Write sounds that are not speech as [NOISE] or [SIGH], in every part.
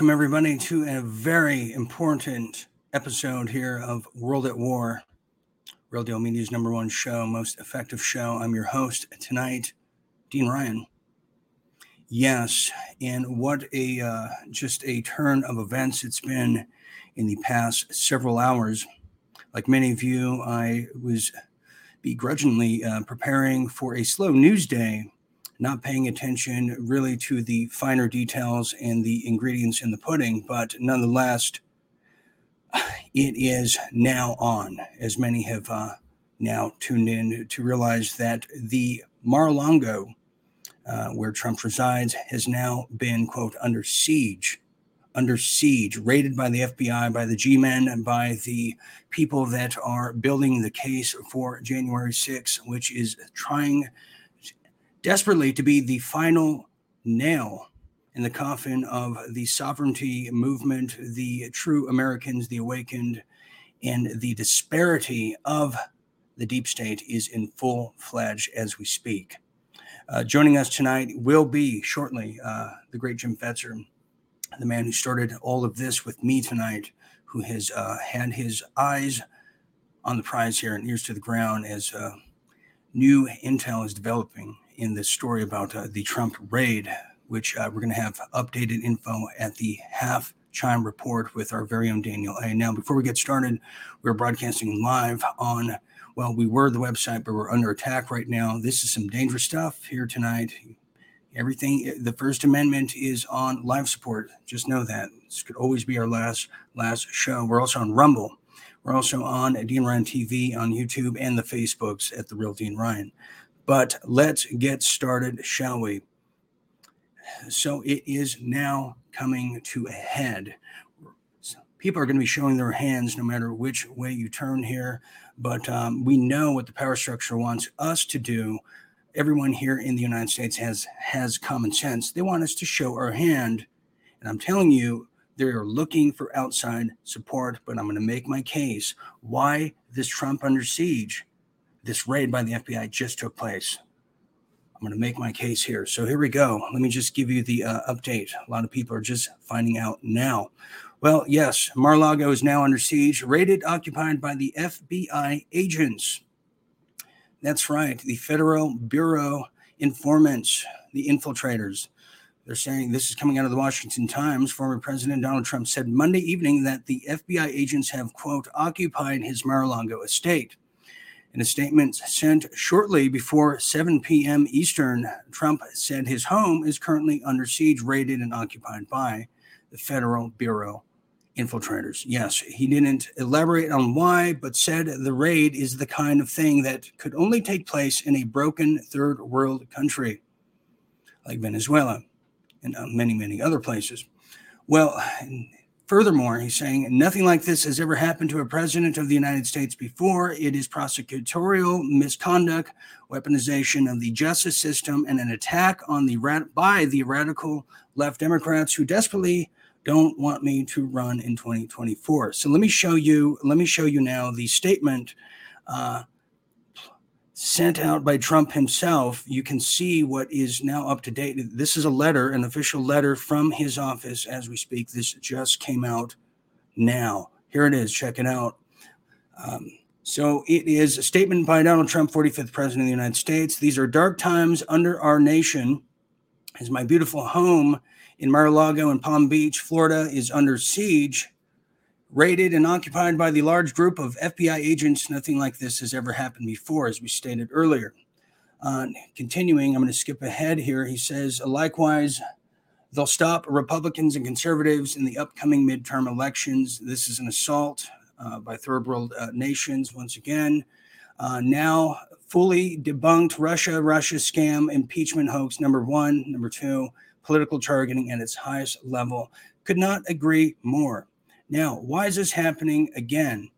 Welcome, everybody, to a very important episode here of World at War, Real Deal Media's number one show, most effective show. I'm your host tonight, Dean Ryan. Yes, and what a uh, just a turn of events it's been in the past several hours. Like many of you, I was begrudgingly uh, preparing for a slow news day not paying attention really to the finer details and the ingredients in the pudding, but nonetheless, it is now on, as many have uh, now tuned in to realize that the Mar-a-Lago, uh, where Trump resides, has now been, quote, under siege, under siege, raided by the FBI, by the G men, and by the people that are building the case for January 6, which is trying desperately to be the final nail in the coffin of the sovereignty movement, the true Americans, the awakened, and the disparity of the deep state is in full fledged as we speak. Uh, joining us tonight will be shortly uh, the great Jim Fetzer, the man who started all of this with me tonight, who has uh, had his eyes on the prize here and ears to the ground as uh, new intel is developing in this story about uh, the Trump raid, which uh, we're going to have updated info at the half chime report with our very own Daniel A. Now, before we get started, we're broadcasting live on, well, we were the website, but we're under attack right now. This is some dangerous stuff here tonight. Everything, the First Amendment is on live support. Just know that this could always be our last last show. We're also on Rumble. We're also on Dean Ryan TV on YouTube and the Facebooks at the Real Dean Ryan. But let's get started, shall we? So it is now coming to a head. People are going to be showing their hands no matter which way you turn here. But um, we know what the power structure wants us to do. Everyone here in the United States has has common sense. They want us to show our hand. And I'm telling you, they're looking for outside support, but I'm going to make my case why this Trump under siege this raid by the FBI just took place. I'm going to make my case here. So here we go. Let me just give you the uh, update. A lot of people are just finding out now. Well, yes, Mar-a-Lago is now under siege, raided, occupied by the FBI agents. That's right, the Federal Bureau informants, the infiltrators. They're saying this is coming out of the Washington Times. Former President Donald Trump said Monday evening that the FBI agents have, quote, occupied his Mar a Lago estate. In a statement sent shortly before 7 p.m. Eastern, Trump said his home is currently under siege, raided, and occupied by the Federal Bureau infiltrators. Yes, he didn't elaborate on why, but said the raid is the kind of thing that could only take place in a broken third world country like Venezuela and uh, many, many other places. Well, Furthermore, he's saying nothing like this has ever happened to a president of the United States before. It is prosecutorial misconduct, weaponization of the justice system, and an attack on the by the radical left Democrats who desperately don't want me to run in 2024. So let me show you. Let me show you now the statement uh, sent out by Trump himself, you can see what is now up to date. This is a letter, an official letter from his office as we speak. This just came out now. Here it is. Check it out. Um, so it is a statement by Donald Trump, 45th President of the United States. These are dark times under our nation. As my beautiful home in Mar-a-Lago and Palm Beach, Florida, is under siege raided and occupied by the large group of FBI agents. Nothing like this has ever happened before, as we stated earlier. Uh, continuing, I'm going to skip ahead here. He says, likewise, they'll stop Republicans and conservatives in the upcoming midterm elections. This is an assault uh, by third world uh, nations once again. Uh, now, fully debunked Russia, Russia scam, impeachment hoax number one. Number two, political targeting at its highest level. Could not agree more. Now, why is this happening again?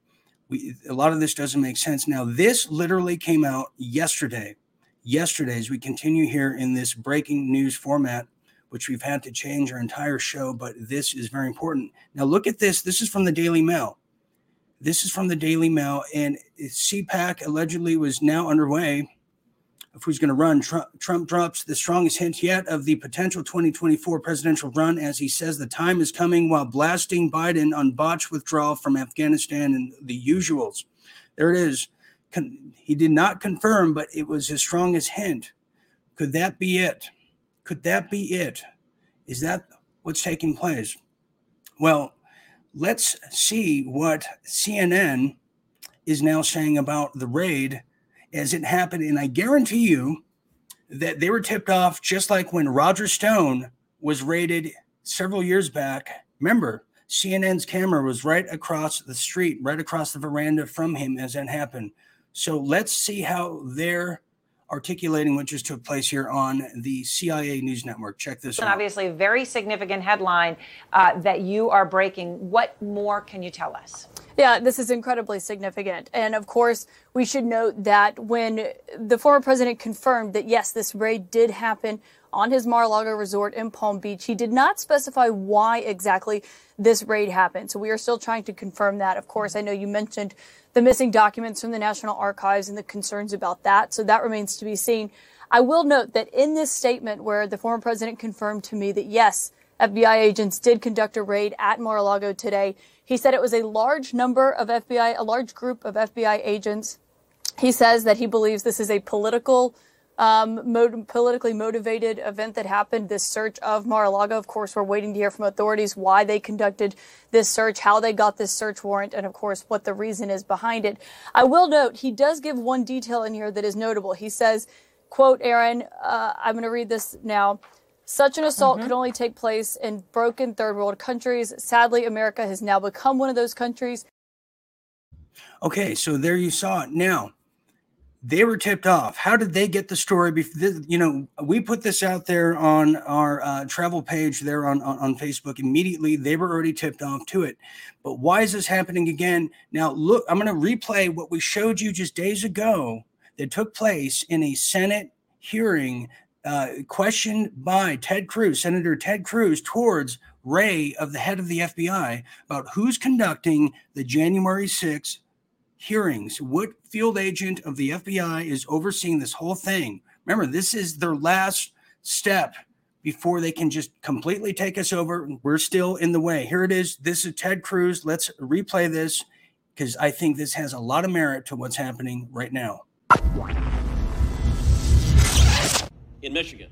We, a lot of this doesn't make sense. Now, this literally came out yesterday. Yesterday, as we continue here in this breaking news format, which we've had to change our entire show, but this is very important. Now, look at this. This is from the Daily Mail. This is from the Daily Mail, and CPAC allegedly was now underway of who's going to run. Trump, Trump drops the strongest hint yet of the potential 2024 presidential run as he says the time is coming while blasting Biden on botched withdrawal from Afghanistan and the usuals. There it is. Con- he did not confirm, but it was his strongest hint. Could that be it? Could that be it? Is that what's taking place? Well, let's see what CNN is now saying about the raid as it happened. And I guarantee you that they were tipped off just like when Roger Stone was raided several years back. Remember, CNN's camera was right across the street, right across the veranda from him as that happened. So let's see how they're articulating what just took place here on the CIA News Network. Check this out. Obviously, a very significant headline uh, that you are breaking. What more can you tell us? Yeah, this is incredibly significant. And of course, we should note that when the former president confirmed that, yes, this raid did happen on his Mar-a-Lago resort in Palm Beach, he did not specify why exactly this raid happened. So we are still trying to confirm that. Of course, I know you mentioned the missing documents from the National Archives and the concerns about that. So that remains to be seen. I will note that in this statement where the former president confirmed to me that, yes, FBI agents did conduct a raid at Mar-a-Lago today, he said it was a large number of FBI, a large group of FBI agents. He says that he believes this is a political, um, politically motivated event that happened. This search of Mar-a-Lago. Of course, we're waiting to hear from authorities why they conducted this search, how they got this search warrant, and of course, what the reason is behind it. I will note he does give one detail in here that is notable. He says, "quote Aaron, uh, I'm going to read this now." Such an assault mm-hmm. could only take place in broken third world countries. Sadly, America has now become one of those countries. Okay, so there you saw it. Now, they were tipped off. How did they get the story? Before, you know, we put this out there on our uh, travel page there on, on, on Facebook. Immediately, they were already tipped off to it. But why is this happening again? Now, look, I'm going to replay what we showed you just days ago that took place in a Senate hearing uh, questioned by Ted Cruz, Senator Ted Cruz, towards Wray of the head of the FBI about who's conducting the January 6 hearings. What field agent of the FBI is overseeing this whole thing? Remember, this is their last step before they can just completely take us over. We're still in the way. Here it is. This is Ted Cruz. Let's replay this because I think this has a lot of merit to what's happening right now in Michigan.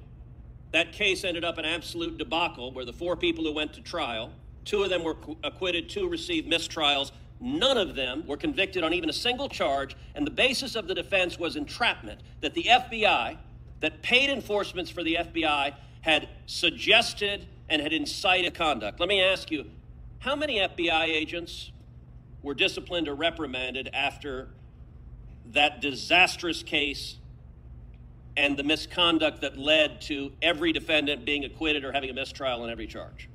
That case ended up an absolute debacle where the four people who went to trial, two of them were acquitted, two received mistrials. None of them were convicted on even a single charge, and the basis of the defense was entrapment that the FBI, that paid enforcements for the FBI, had suggested and had incited conduct. Let me ask you how many FBI agents were disciplined or reprimanded after that disastrous case and the misconduct that led to every defendant being acquitted or having a mistrial on every charge?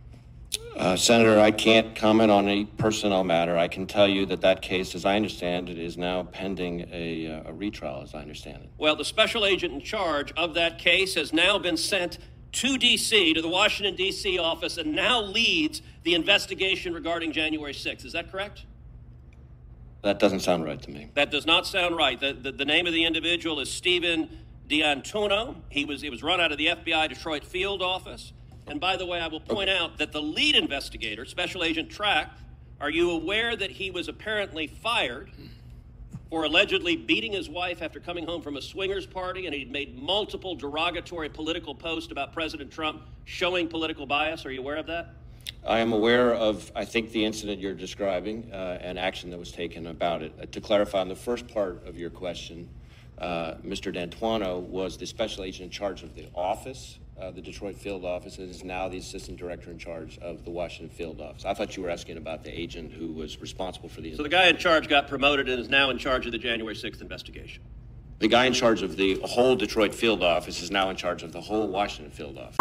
Uh, Senator, I can't comment on a personnel matter. I can tell you that that case, as I understand it, is now pending a, uh, a retrial, as I understand it. Well, the special agent in charge of that case has now been sent to D.C., to the Washington, D.C. office, and now leads the investigation regarding January 6th. Is that correct? That doesn't sound right to me. That does not sound right. The, the, the name of the individual is Stephen D'Antuono. He was, it was run out of the FBI Detroit field office. And by the way, I will point out that the lead investigator, Special Agent Trask, are you aware that he was apparently fired for allegedly beating his wife after coming home from a swingers party and he'd made multiple derogatory political posts about President Trump showing political bias? Are you aware of that? I am aware of, I think, the incident you're describing uh, and action that was taken about it. Uh, to clarify on the first part of your question, uh, Mr. D'Antuono was the special agent in charge of the office, uh, the Detroit field office, and is now the assistant director in charge of the Washington field office. I thought you were asking about the agent who was responsible for the. So the guy in charge got promoted and is now in charge of the January 6th investigation. The guy in charge of the whole Detroit field office is now in charge of the whole Washington field office.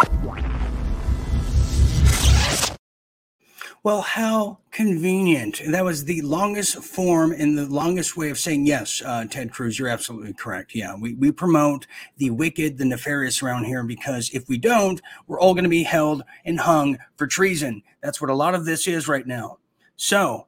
Well, how convenient. That was the longest form and the longest way of saying, yes, uh, Ted Cruz, you're absolutely correct. Yeah, we, we promote the wicked, the nefarious around here because if we don't, we're all going to be held and hung for treason. That's what a lot of this is right now. So,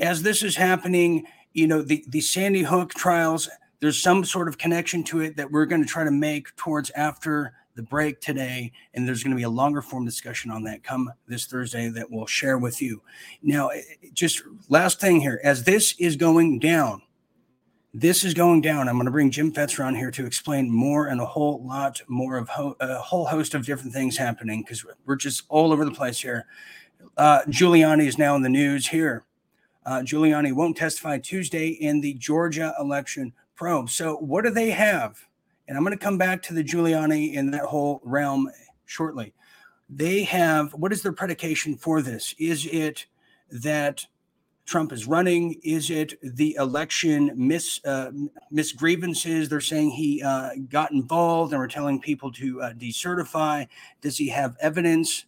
as this is happening, you know, the, the Sandy Hook trials, there's some sort of connection to it that we're going to try to make towards after the break today. And there's going to be a longer form discussion on that come this Thursday that we'll share with you. Now, eh, just last thing here as this is going down, this is going down. I'm going to bring Jim Fetzer on here to explain more and a whole lot more of ho- a whole host of different things happening because we're just all over the place here. Uh, Giuliani is now in the news here. Uh, Giuliani won't testify Tuesday in the Georgia election probe. So, what do they have? And I'm going to come back to the Giuliani in that whole realm shortly. They have what is their predication for this? Is it that Trump is running? Is it the election mis uh? They're saying he uh, got involved and we're telling people to uh, decertify. Does he have evidence?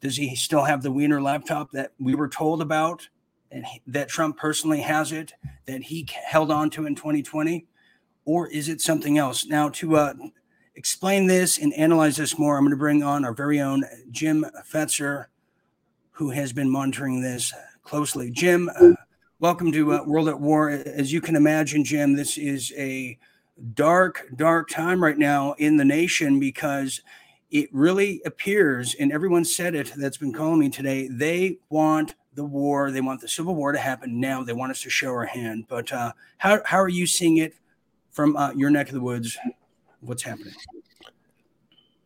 Does he still have the Weiner laptop that we were told about? and that Trump personally has it that he held on to in 2020, or is it something else? Now, to uh, explain this and analyze this more, I'm going to bring on our very own Jim Fetzer, who has been monitoring this closely. Jim, uh, welcome to uh, World at War. As you can imagine, Jim, this is a dark, dark time right now in the nation because it really appears, and everyone said it that's been calling me today, they want the war. They want the Civil War to happen now. They want us to show our hand. But uh, how, how are you seeing it from uh, your neck of the woods? What's happening?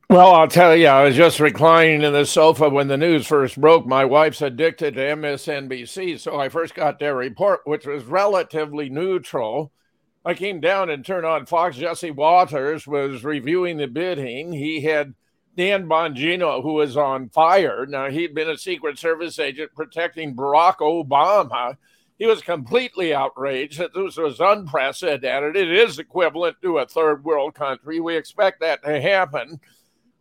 Well, I'll tell you, I was just reclining in the sofa when the news first broke. My wife's addicted to MSNBC, so I first got their report, which was relatively neutral. I came down and turned on Fox. Jesse Watters was reviewing the bidding. He had Dan Bongino, who was on fire. Now, he'd been a Secret Service agent protecting Barack Obama. He was completely outraged that this was unprecedented. It is equivalent to a third world country. We expect that to happen,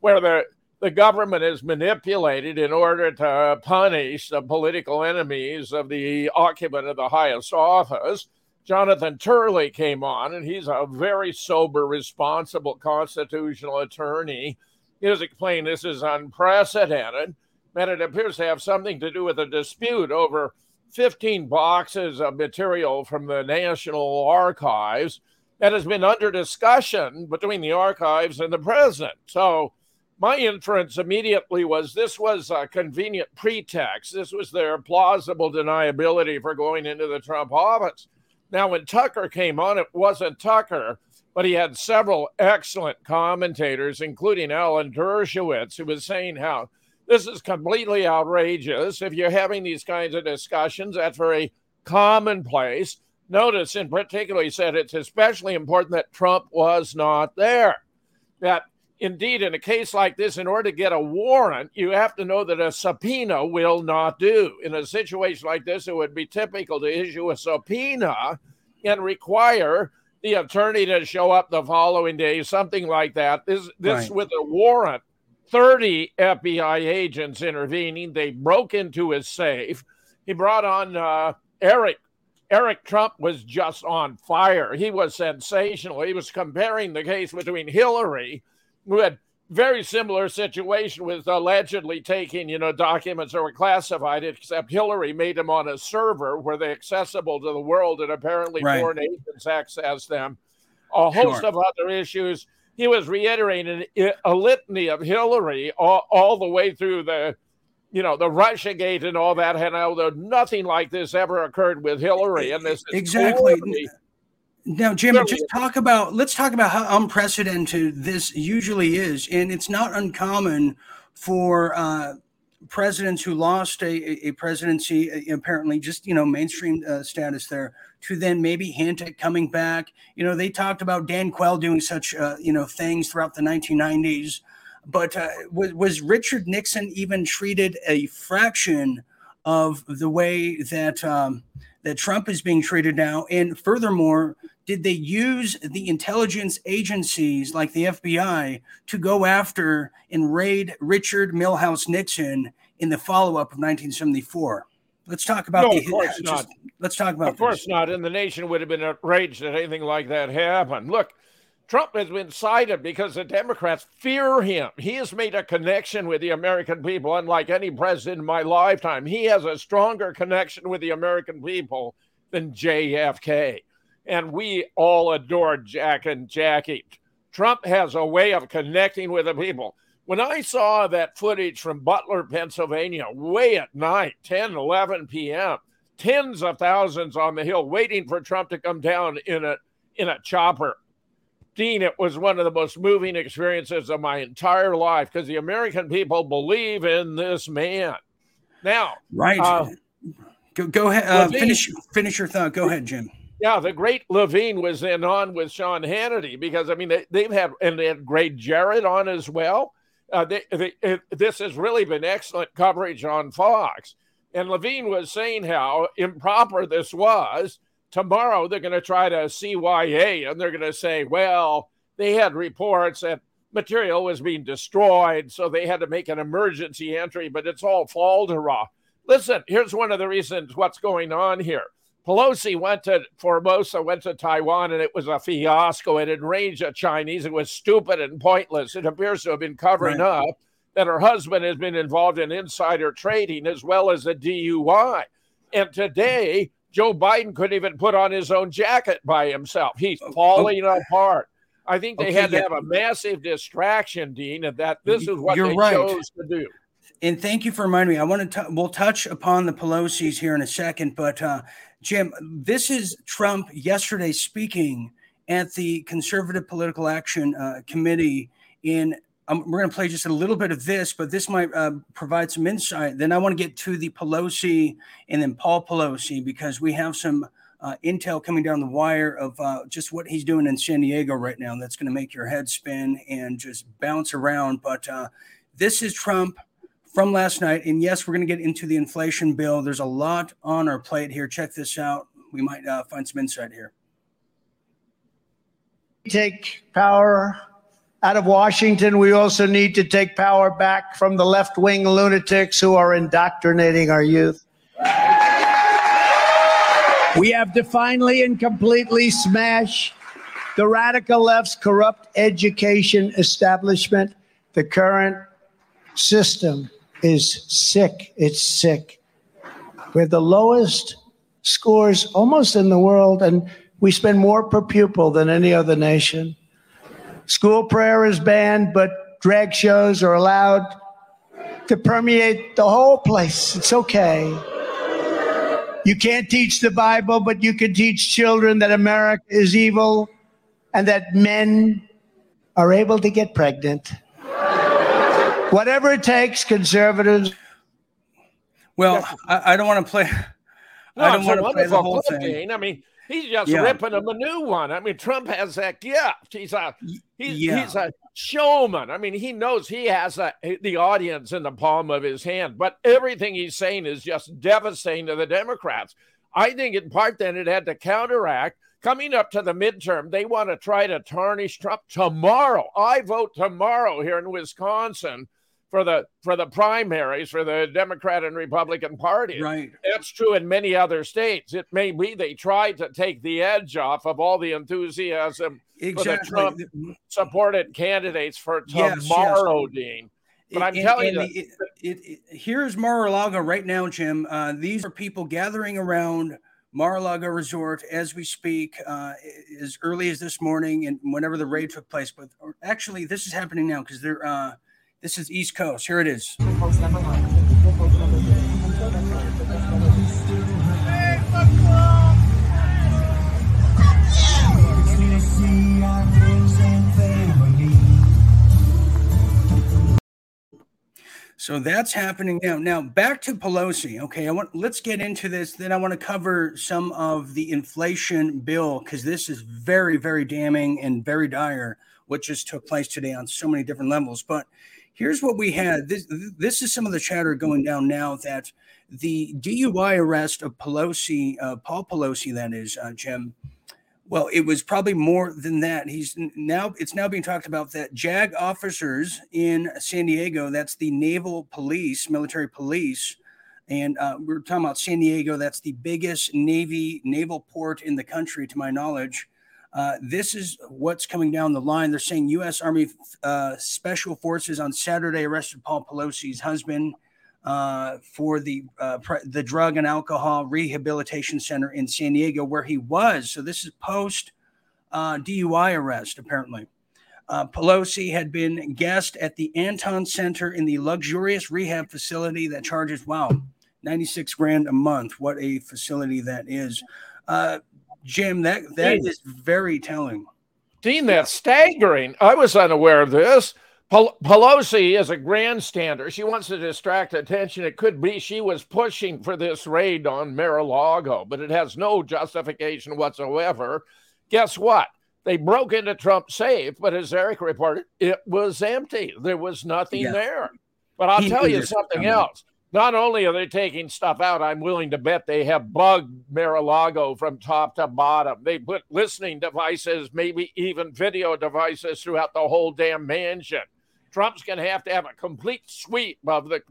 where the, the government is manipulated in order to punish the political enemies of the occupant of the highest office. Jonathan Turley came on, and he's a very sober, responsible constitutional attorney He is explained this is unprecedented, and it appears to have something to do with a dispute over 15 boxes of material from the National Archives that has been under discussion between the archives and the president. So, my inference immediately was this was a convenient pretext. This was their plausible deniability for going into the Trump office. Now, when Tucker came on, it wasn't Tucker but he had several excellent commentators, including Alan Dershowitz, who was saying how this is completely outrageous. If you're having these kinds of discussions, that's very commonplace. Notice, in particular, he said it's especially important that Trump was not there. That indeed, in a case like this, in order to get a warrant, you have to know that a subpoena will not do. In a situation like this, it would be typical to issue a subpoena and require the attorney to show up the following day, something like that. This this right. with a warrant, 30 FBI agents intervening. They broke into his safe. He brought on uh, Eric. Eric Trump was just on fire. He was sensational. He was comparing the case between Hillary, who had very similar situation with allegedly taking, you know, documents that were classified, except Hillary made them on a server where they're accessible to the world and apparently right. foreign agents access them. A host sure. of other issues. He was reiterating a litany of Hillary all, all the way through the, you know, the Russia Gate and all that. And although nothing like this ever occurred with Hillary, and this exactly. Totally now, Jim, just talk about let's talk about how unprecedented this usually is, and it's not uncommon for uh, presidents who lost a, a presidency, apparently just you know mainstream uh, status there, to then maybe hint at coming back. You know, they talked about Dan Quayle doing such uh, you know things throughout the 1990s, but uh, was, was Richard Nixon even treated a fraction of the way that? Um, that Trump is being treated now. And furthermore, did they use the intelligence agencies like the FBI to go after and raid Richard Milhous Nixon in the follow up of 1974? Let's talk about no, the. Of course just, not. Let's talk about. Of course this. not. And the nation would have been outraged that anything like that happened. Look, Trump has been cited because the Democrats fear him. He has made a connection with the American people, unlike any president in my lifetime. He has a stronger connection with the American people than JFK. and we all adored Jack and Jackie. Trump has a way of connecting with the people. When I saw that footage from Butler, Pennsylvania, way at night, 10, 11 p.m., tens of thousands on the hill waiting for Trump to come down in a in a chopper. Dean, it was one of the most moving experiences of my entire life because the American people believe in this man. Now, right. Uh, go, go ahead. Uh, finish finish your thought. Go ahead, Jim. Yeah, the great Levin was in on with Sean Hannity because I mean they, have had and they had great Jared on as well. Uh, they, they, this has really been excellent coverage on Fox. And Levin was saying how improper this was. Tomorrow they're going to try to CYA and they're going to say, well, they had reports that material was being destroyed, so they had to make an emergency entry, but it's all falderah. Listen, here's one of the reasons what's going on here. Pelosi went to Formosa, went to Taiwan, and it was a fiasco. It enraged the Chinese. It was stupid and pointless. It appears to have been covering right. up that her husband has been involved in insider trading as well as a DUI. And today, Joe Biden couldn't even put on his own jacket by himself. He's falling oh. apart. I think they okay, had to yeah. have a massive distraction, Dean, and that this is what You're they right. chose to do. And thank you for reminding me. I want to. T- we'll touch upon the Pelosi's here in a second, but uh, Jim, this is Trump yesterday speaking at the Conservative Political Action uh, Committee in. Um, we're going to play just a little bit of this, but this might uh, provide some insight. Then I want to get to the Pelosi and then Paul Pelosi because we have some uh, intel coming down the wire of uh, just what he's doing in San Diego right now. That's going to make your head spin and just bounce around. But uh, this is Trump from last night. And yes, we're going to get into the inflation bill. There's a lot on our plate here. Check this out. We might uh, find some insight here. Take power out of Washington. We also need to take power back from the left wing lunatics who are indoctrinating our youth. We have to finally and completely smash the radical left's corrupt education establishment. The current system is sick. It's sick. We have the lowest scores almost in the world, and we spend more per pupil than any other nation. School prayer is banned, but drag shows are allowed to permeate the whole place. It's okay. You can't teach the Bible, but you can teach children that America is evil and that men are able to get pregnant. Whatever it takes, conservatives. Well, I, I don't want to play. No, I don't want to play the whole thing. I mean, he's just yeah. ripping him a new one. I mean, Trump has that gift. He's a he's, yeah. he's a showman. I mean, he knows he has a, the audience in the palm of his hand. But everything he's saying is just devastating to the Democrats. I think in part then it had to counteract coming up to the midterm. They want to try to tarnish Trump tomorrow. I vote tomorrow here in Wisconsin for the for the primaries for the Democrat and Republican party. Right. That's true in many other states. It may be they tried to take the edge off of all the enthusiasm exactly. for the Trump supported candidates for tomorrow, yes, yes. Dean. But I'm and, telling and you, the, it, it, here's Mar-a-Lago right now, Jim. Uh, these are people gathering around Mar-a-Lago Resort as we speak, uh, as early as this morning, and whenever the raid took place. But actually, this is happening now because they're uh, this is East Coast. Here it is. So that's happening now. Now back to Pelosi. Okay, I want let's get into this. Then I want to cover some of the inflation bill because this is very, very damning and very dire what just took place today on so many different levels. But Here's what we had. This, this is some of the chatter going down now that the DUI arrest of Pelosi, uh, Paul Pelosi, that is, uh, Jim. Well, it was probably more than that. He's now, it's now being talked about that JAG officers in San Diego, that's the naval police, military police. And uh, we're talking about San Diego. That's the biggest Navy naval port in the country, to my knowledge. Uh, this is what's coming down the line. They're saying U.S. Army uh, Special Forces on Saturday arrested Paul Pelosi's husband. uh, for the uh, the drug and alcohol rehabilitation center in San Diego, where he was. So this is post uh, DUI arrest, apparently. Uh, Pelosi had been guest at the Anton Center in the luxurious rehab facility that charges wow, ninety six grand a month. What a facility that is, Jim. That that is very telling. Dean, that's staggering. I was unaware of this. Pelosi is a grandstander. She wants to distract attention. It could be she was pushing for this raid on Mar-a-Lago, but it has no justification whatsoever. Guess what? They broke into Trump's safe, but as Eric reported, it was empty. There was nothing yeah. there. But I'll he tell you something else. Not only are they taking stuff out, I'm willing to bet they have bugged Mar-a-Lago from top to bottom. They put listening devices, maybe even video devices throughout the whole damn mansion. Trump's going to have to have a complete sweep of the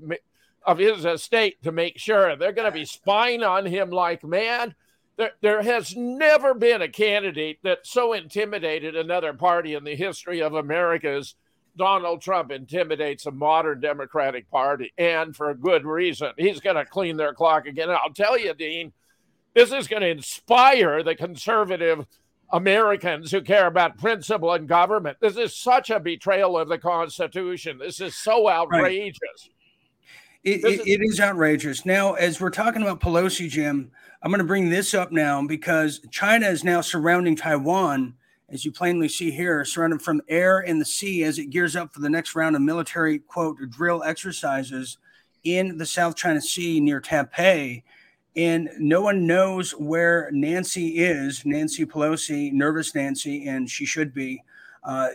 of his estate to make sure they're going to be spying on him like mad. There, there has never been a candidate that so intimidated another party in the history of America's Donald Trump intimidates a modern Democratic Party, and for a good reason. He's going to clean their clock again. And I'll tell you, Dean, this is going to inspire the conservative Americans who care about principle and government. This is such a betrayal of the Constitution. This is so outrageous. Right. It, it, is, it is outrageous. Now, as we're talking about Pelosi, Jim, I'm going to bring this up now because China is now surrounding Taiwan, as you plainly see here, surrounded from air and the sea as it gears up for the next round of military, quote, drill exercises in the South China Sea near Taipei and no one knows where Nancy is, Nancy Pelosi, nervous Nancy, and she should be. Uh,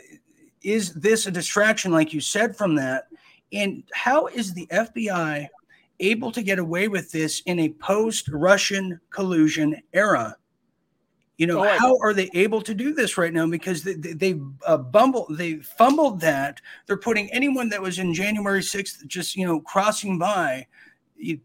is this a distraction, like you said, from that? And how is the FBI able to get away with this in a post Russian collusion era? You know, oh, how are they able to do this right now? Because they, they, they uh, bumbled, they fumbled that. They're putting anyone that was in January 6th just, you know, crossing by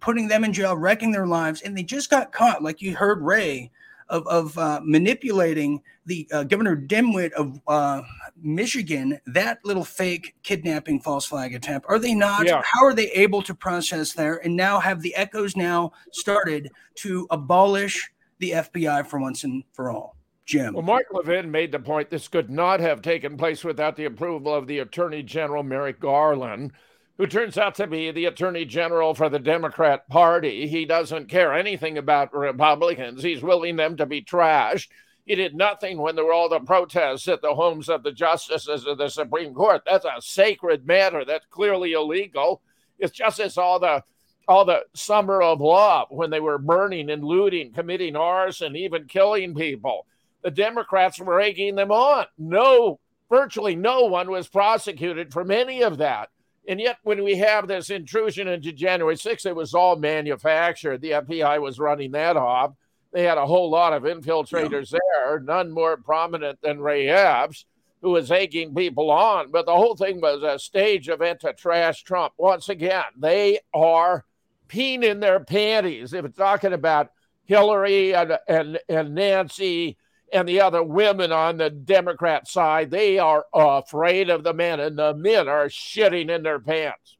putting them in jail, wrecking their lives, and they just got caught, like you heard Wray, of, of uh, manipulating the uh, Governor Dimwit of uh, Michigan, that little fake kidnapping false flag attempt. Are they not? Yeah. How are they able to process there and now have the echoes now started to abolish the FBI for once and for all? Jim. Well, Mark Levin made the point this could not have taken place without the approval of the Attorney General Merrick Garland who turns out to be the attorney general for the Democrat Party. He doesn't care anything about Republicans. He's willing them to be trashed. He did nothing when there were all the protests at the homes of the justices of the Supreme Court. That's a sacred matter. That's clearly illegal. It's just as all the all the summer of love when they were burning and looting, committing arson, even killing people. The Democrats were egging them on. No, virtually no one was prosecuted for any of that. And yet, when we have this intrusion into January 6th, it was all manufactured. The FBI was running that off. They had a whole lot of infiltrators yeah. there, none more prominent than Ray Epps, who was egging people on. But the whole thing was a stage event to trash Trump. Once again, they are peeing in their panties. If it's talking about Hillary and, and, and Nancy and the other women on the Democrat side, they are afraid of the men, and the men are shitting in their pants.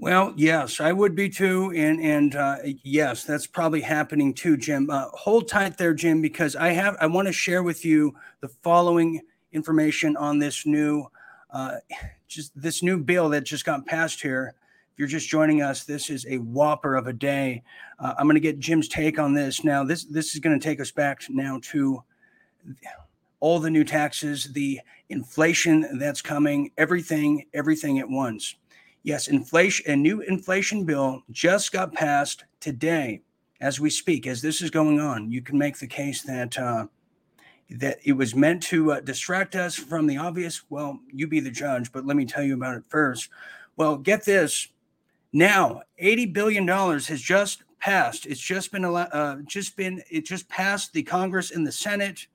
Well, yes, I would be too, and and uh, yes, that's probably happening too, Jim. Uh, hold tight there, Jim, because I have I want to share with you the following information on this new, uh, just this new bill that just got passed here. You're just joining us, this is a whopper of a day. Uh, I'm going to get Jim's take on this now. This this is going to take us back now to all the new taxes, the inflation that's coming, everything, everything at once. Yes, inflation, a new inflation bill just got passed today as we speak. As this is going on, you can make the case that uh, that it was meant to uh, distract us from the obvious. Well, you be the judge, but let me tell you about it first. Well, get this. Now, eighty billion dollars has just passed. It's just been uh, just been it just passed the Congress and the Senate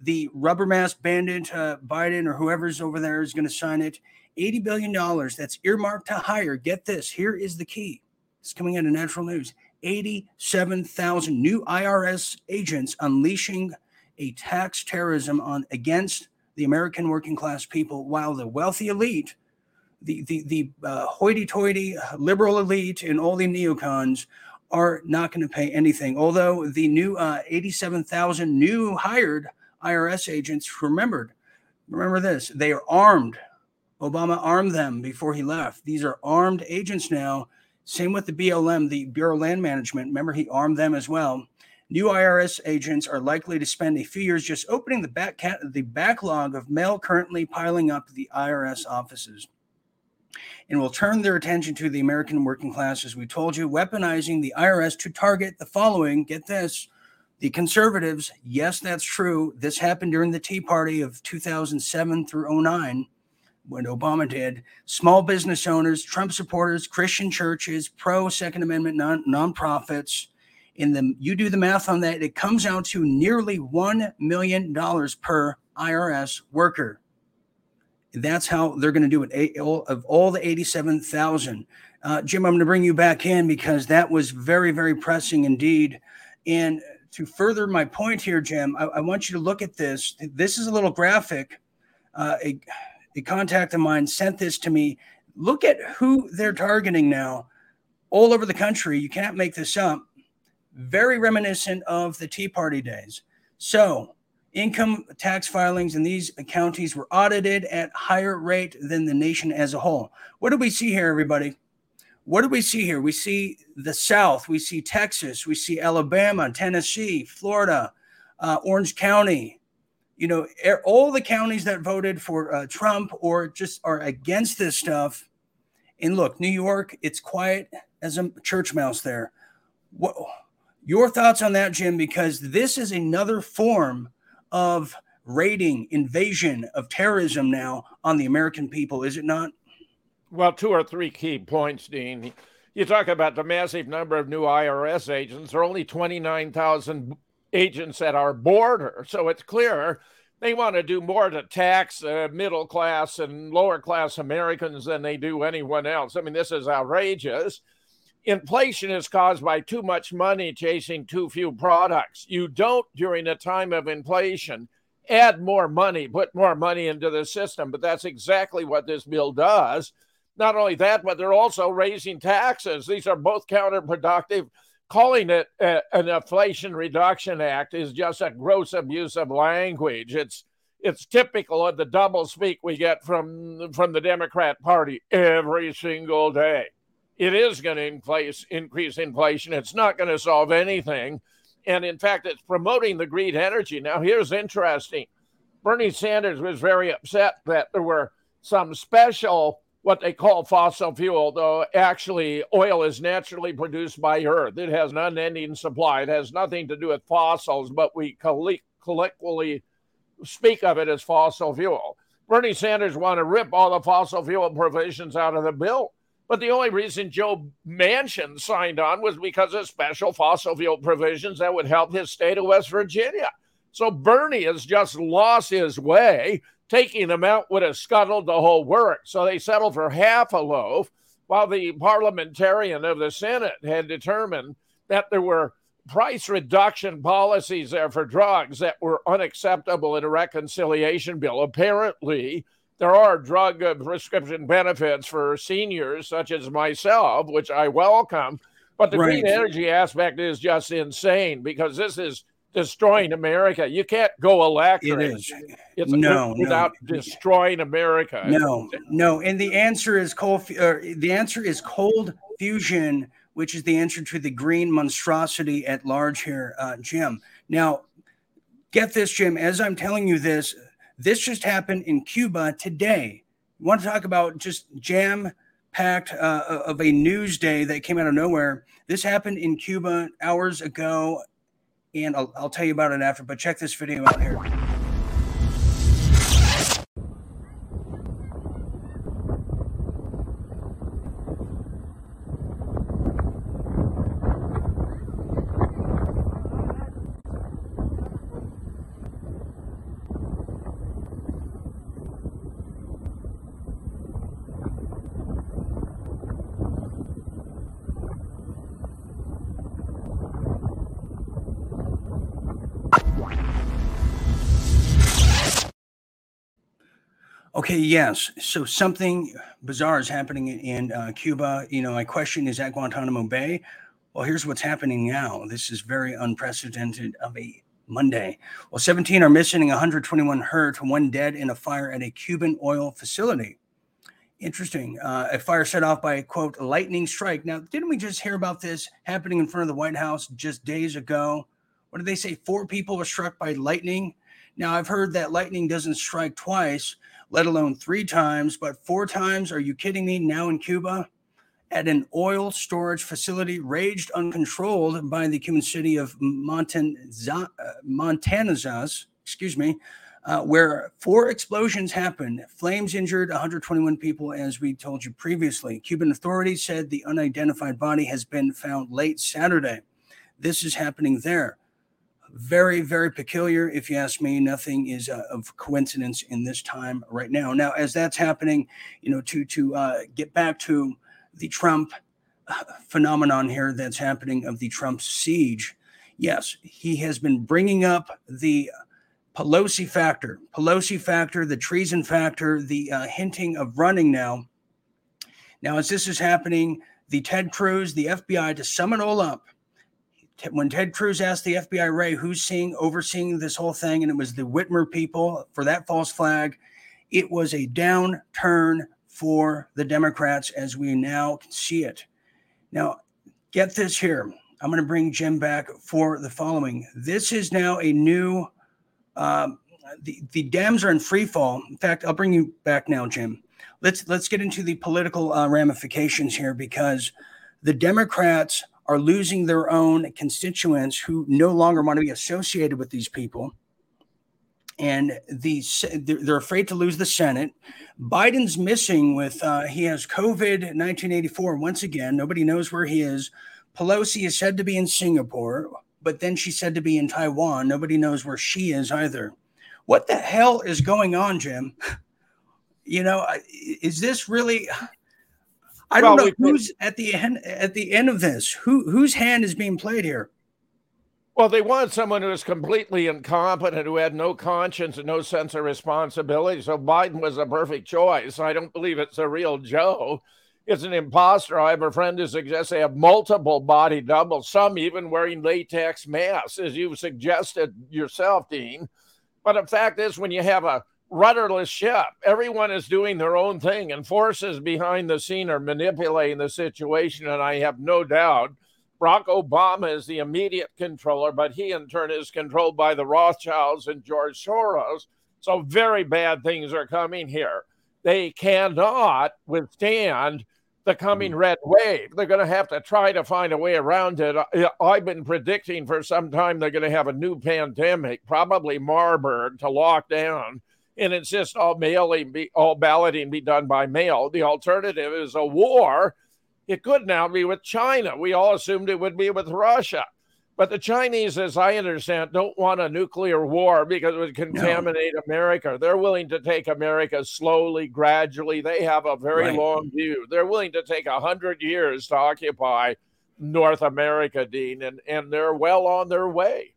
the rubber mask bandit uh, Biden or whoever's over there is going to sign it. $80 billion that's earmarked to hire. Get this here is the key. It's coming out of natural news 87,000 new IRS agents unleashing a tax terrorism on against the American working class people, while the wealthy elite the the the uh, hoity-toity liberal elite and all the neocons are not going to pay anything. Although the new uh, 87,000 new hired IRS agents remembered, remember this, they are armed. Obama armed them before he left. These are armed agents now. Same with the BLM, the Bureau of Land Management. Remember, he armed them as well. New IRS agents are likely to spend a few years just opening the back the backlog of mail currently piling up the IRS offices and will turn their attention to the American working class, as we told you, weaponizing the IRS to target the following. Get this the conservatives. Yes, that's true. This happened during the Tea Party of 2007 through 09 when Obama did. Small business owners, Trump supporters, Christian churches, pro Second Amendment non nonprofits. In the you do the math on that, it comes out to nearly one million dollars per IRS worker. That's how they're going to do it. All Of all the 87,000. Uh, Jim, I'm going to bring you back in because that was very, very pressing indeed. And to further my point here, Jim, I, I want you to look at this. This is a little graphic. Uh, a, a contact of mine sent this to me. Look at who they're targeting now all over the country. You can't make this up. Very reminiscent of the Tea Party days. So, Income tax filings in these counties were audited at higher rate than the nation as a whole. What do we see here, everybody? What do we see here? We see the South, we see Texas, we see Alabama, Tennessee, Florida, uh, Orange County. You know, all the counties that voted for uh, Trump or just are against this stuff. And look, New York, it's quiet as a church mouse there. What, your thoughts on that, Jim? Because this is another form of raiding, invasion of terrorism now on the American people, is it not? Well, two or three key points, Dean. You talk about the massive number of new IRS agents. There are only 29,000 agents at our border. So it's clear they want to do more to tax uh, middle class and lower class Americans than they do anyone else. I mean, this is outrageous. Inflation is caused by too much money chasing too few products. You don't, during a time of inflation, add more money, put more money into the system. But that's exactly what this bill does. Not only that, but they're also raising taxes. These are both counterproductive. Calling it a, an Inflation Reduction Act is just a gross abuse of language. It's it's typical of the double speak we get from from the Democrat Party every single day it is going to increase, inflation. It's not going to solve anything. And in fact, it's promoting the green energy. Now, here's interesting Bernie Sanders was very upset that there were some special, what they call fossil fuel, though actually oil is naturally produced by Earth. It has an unending supply. It has nothing to do with fossils, but we colloquially speak of it as fossil fuel. Bernie Sanders want to rip all the fossil fuel provisions out of the bill. But the only reason Joe Manchin signed on was because of special fossil fuel provisions that would help his state of West Virginia. So Bernie has just lost his way. Taking them out would have scuttled the whole work. So they settled for half a loaf, while the parliamentarian of the Senate had determined that there were price reduction policies there for drugs that were unacceptable in a reconciliation bill. Apparently, there are drug prescription benefits for seniors such as myself, which I welcome. But the right. green energy aspect is just insane because this is destroying America. You can't go electric. It is. It's no, without no. destroying America. No, no. And the answer is cold. The answer is cold fusion, which is the answer to the green monstrosity at large here, uh, Jim. Now, get this, Jim. As I'm telling you this, this just happened in Cuba today. You want to talk about just jam packed uh, of a news day that came out of nowhere? This happened in Cuba hours ago, and I'll, I'll tell you about it after. But check this video out here. Okay, yes. So something bizarre is happening in uh, Cuba. You know, my question is at Guantanamo Bay. Well, here's what's happening now. This is very unprecedented of a Monday. Well, 17 are missing, 121 hurt, one dead in a fire at a Cuban oil facility. Interesting. Uh, a fire set off by a quote lightning strike. Now, didn't we just hear about this happening in front of the White House just days ago? What did they say? Four people were struck by lightning. Now, I've heard that lightning doesn't strike twice, let alone three times, but four times. Are you kidding me? Now in Cuba, at an oil storage facility raged uncontrolled by the Cuban city of uh, excuse me, uh, where four explosions happened. Flames injured 121 people, as we told you previously. Cuban authorities said the unidentified body has been found late Saturday. This is happening there very, very peculiar. If you ask me, nothing is uh, of coincidence in this time right now. Now, as that's happening, you know, to to uh, get back to the Trump uh, phenomenon here that's happening of the Trump siege. Yes, he has been bringing up the Pelosi factor, Pelosi factor, the treason factor, the uh, hinting of running now. Now, as this is happening, the Ted Cruz, the FBI, to sum it all up, when Ted Cruz asked the FBI Wray who's seeing overseeing this whole thing, and it was the Whitmer people for that false flag, it was a downturn for the Democrats as we now can see it. Now, get this here. I'm going to bring Jim back for the following. This is now a new. Um, the the Dems are in free fall. In fact, I'll bring you back now, Jim. Let's let's get into the political uh, ramifications here because the Democrats are losing their own constituents who no longer want to be associated with these people. And the, they're afraid to lose the Senate. Biden's missing with, uh, he has COVID 1984 once again. Nobody knows where he is. Pelosi is said to be in Singapore, but then she's said to be in Taiwan. Nobody knows where she is either. What the hell is going on, Jim? [LAUGHS] You know, is this really I don't well, know who's at the end at the end of this. Who whose hand is being played here? Well, they want someone who is completely incompetent, who had no conscience and no sense of responsibility. So Biden was a perfect choice. I don't believe it's a real Joe. It's an imposter. I have a friend who suggests they have multiple body doubles, some even wearing latex masks, as you've suggested yourself, Dean. But the fact is, when you have a rudderless ship. Everyone is doing their own thing, and forces behind the scene are manipulating the situation. And I have no doubt Barack Obama is the immediate controller, but he in turn is controlled by the Rothschilds and George Soros. So very bad things are coming here. They cannot withstand the coming mm. red wave. They're going to have to try to find a way around it. I've been predicting for some time they're going to have a new pandemic, probably Marburg, to lock down and insist all mailing be all balloting be done by mail. The alternative is a war. It could now be with China. We all assumed it would be with Russia. But the Chinese, as I understand, don't want a nuclear war because it would contaminate no. America. They're willing to take America slowly, gradually. They have a very right. long view. They're willing to take a hundred years to occupy North America, Dean, and, and they're well on their way.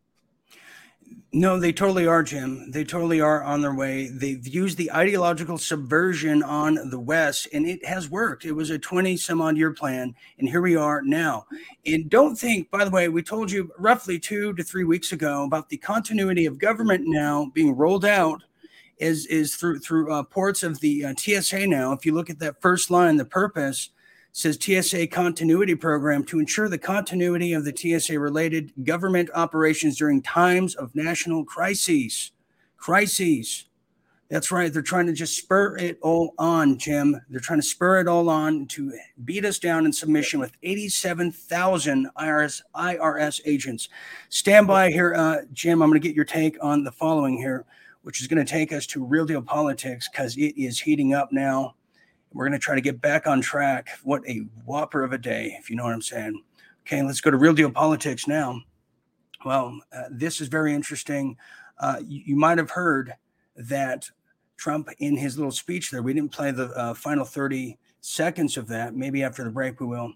No, they totally are, Jim. They totally are on their way. They've used the ideological subversion on the West, and it has worked. It was a 20 some odd year plan, and here we are now. And don't think, by the way, we told you roughly two to three weeks ago about the continuity of government now being rolled out is, is through, through uh, ports of the uh, TSA now. If you look at that first line, the purpose – says TSA continuity program to ensure the continuity of the TSA related government operations during times of national crises. Crises. That's right. They're trying to just spur it all on, Jim. They're trying to spur it all on to beat us down in submission with 87,000 IRS, IRS agents. Stand by here, uh, Jim. I'm going to get your take on the following here, which is going to take us to real deal politics because it is heating up now. We're going to try to get back on track. What a whopper of a day, if you know what I'm saying. Okay, let's go to real deal politics now. Well, uh, this is very interesting. Uh, you, you, might have heard that Trump, in his little speech there, we didn't play the uh, final 30 seconds of that. Maybe after the break we will.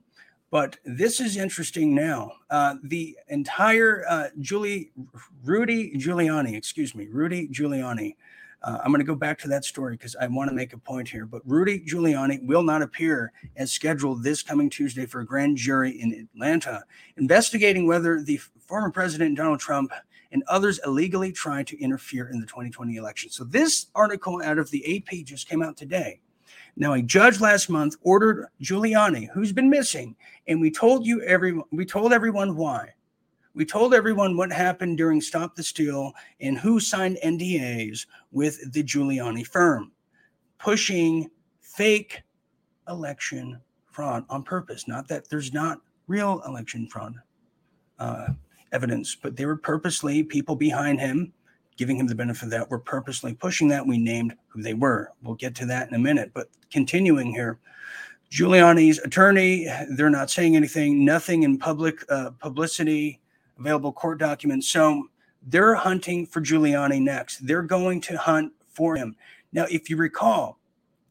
But this is interesting now. Uh, the entire uh, Julie, Rudy Giuliani, excuse me, Rudy Giuliani, Uh, I'm going to go back to that story because I want to make a point here. But Rudy Giuliani will not appear as scheduled this coming Tuesday for a grand jury in Atlanta investigating whether the former president Donald Trump and others illegally tried to interfere in the 2020 election. So this article out of the AP just came out today. Now, a judge last month ordered Giuliani, who's been missing, and we told you everyone, we told everyone why. We told everyone what happened during Stop the Steal and who signed NDAs with the Giuliani firm, pushing fake election fraud on purpose. Not that there's not real election fraud uh, evidence, but they were purposely people behind him, giving him the benefit of that, were purposely pushing that. We named who they were. We'll get to that in a minute. But continuing here, Giuliani's attorney, they're not saying anything, nothing in public uh, publicity available court documents. So they're hunting for Giuliani next. They're going to hunt for him. Now, if you recall,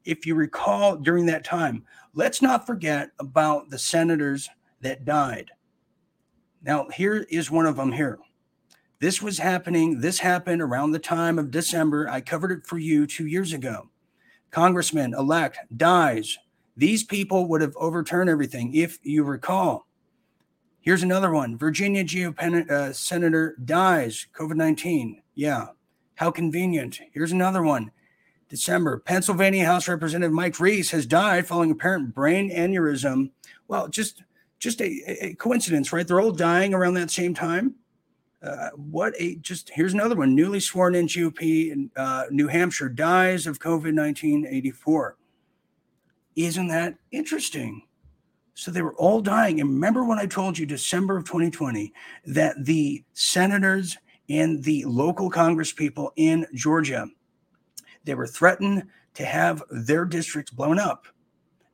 if you recall during that time, let's not forget about the senators that died. Now, here is one of them here. This was happening. This happened around the time of December. I covered it for you two years ago. Congressman elect dies. These people would have overturned everything. If you recall, Here's another one. Virginia GOP uh, senator dies, COVID 19. Yeah. How convenient. Here's another one. December, Pennsylvania House Representative Mike Reese has died following apparent brain aneurysm. Well, just just a, a coincidence, right? They're all dying around that same time. Uh, what a just here's another one. Newly sworn in GOP in uh, New Hampshire dies of COVID 19 84. Isn't that interesting? So they were all dying. And remember when I told you December of 2020 that the senators and the local Congress people in Georgia, they were threatened to have their districts blown up,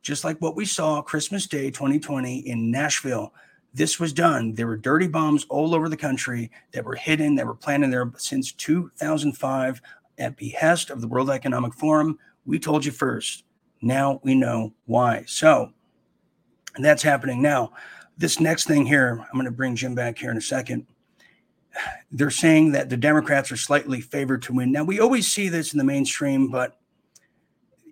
just like what we saw Christmas Day 2020 in Nashville. This was done. There were dirty bombs all over the country that were hidden, that were planted there since 2005 at behest of the World Economic Forum. We told you first. Now we know why. So, and that's happening now. This next thing here, I'm going to bring Jim back here in a second. They're saying that the Democrats are slightly favored to win. Now we always see this in the mainstream, but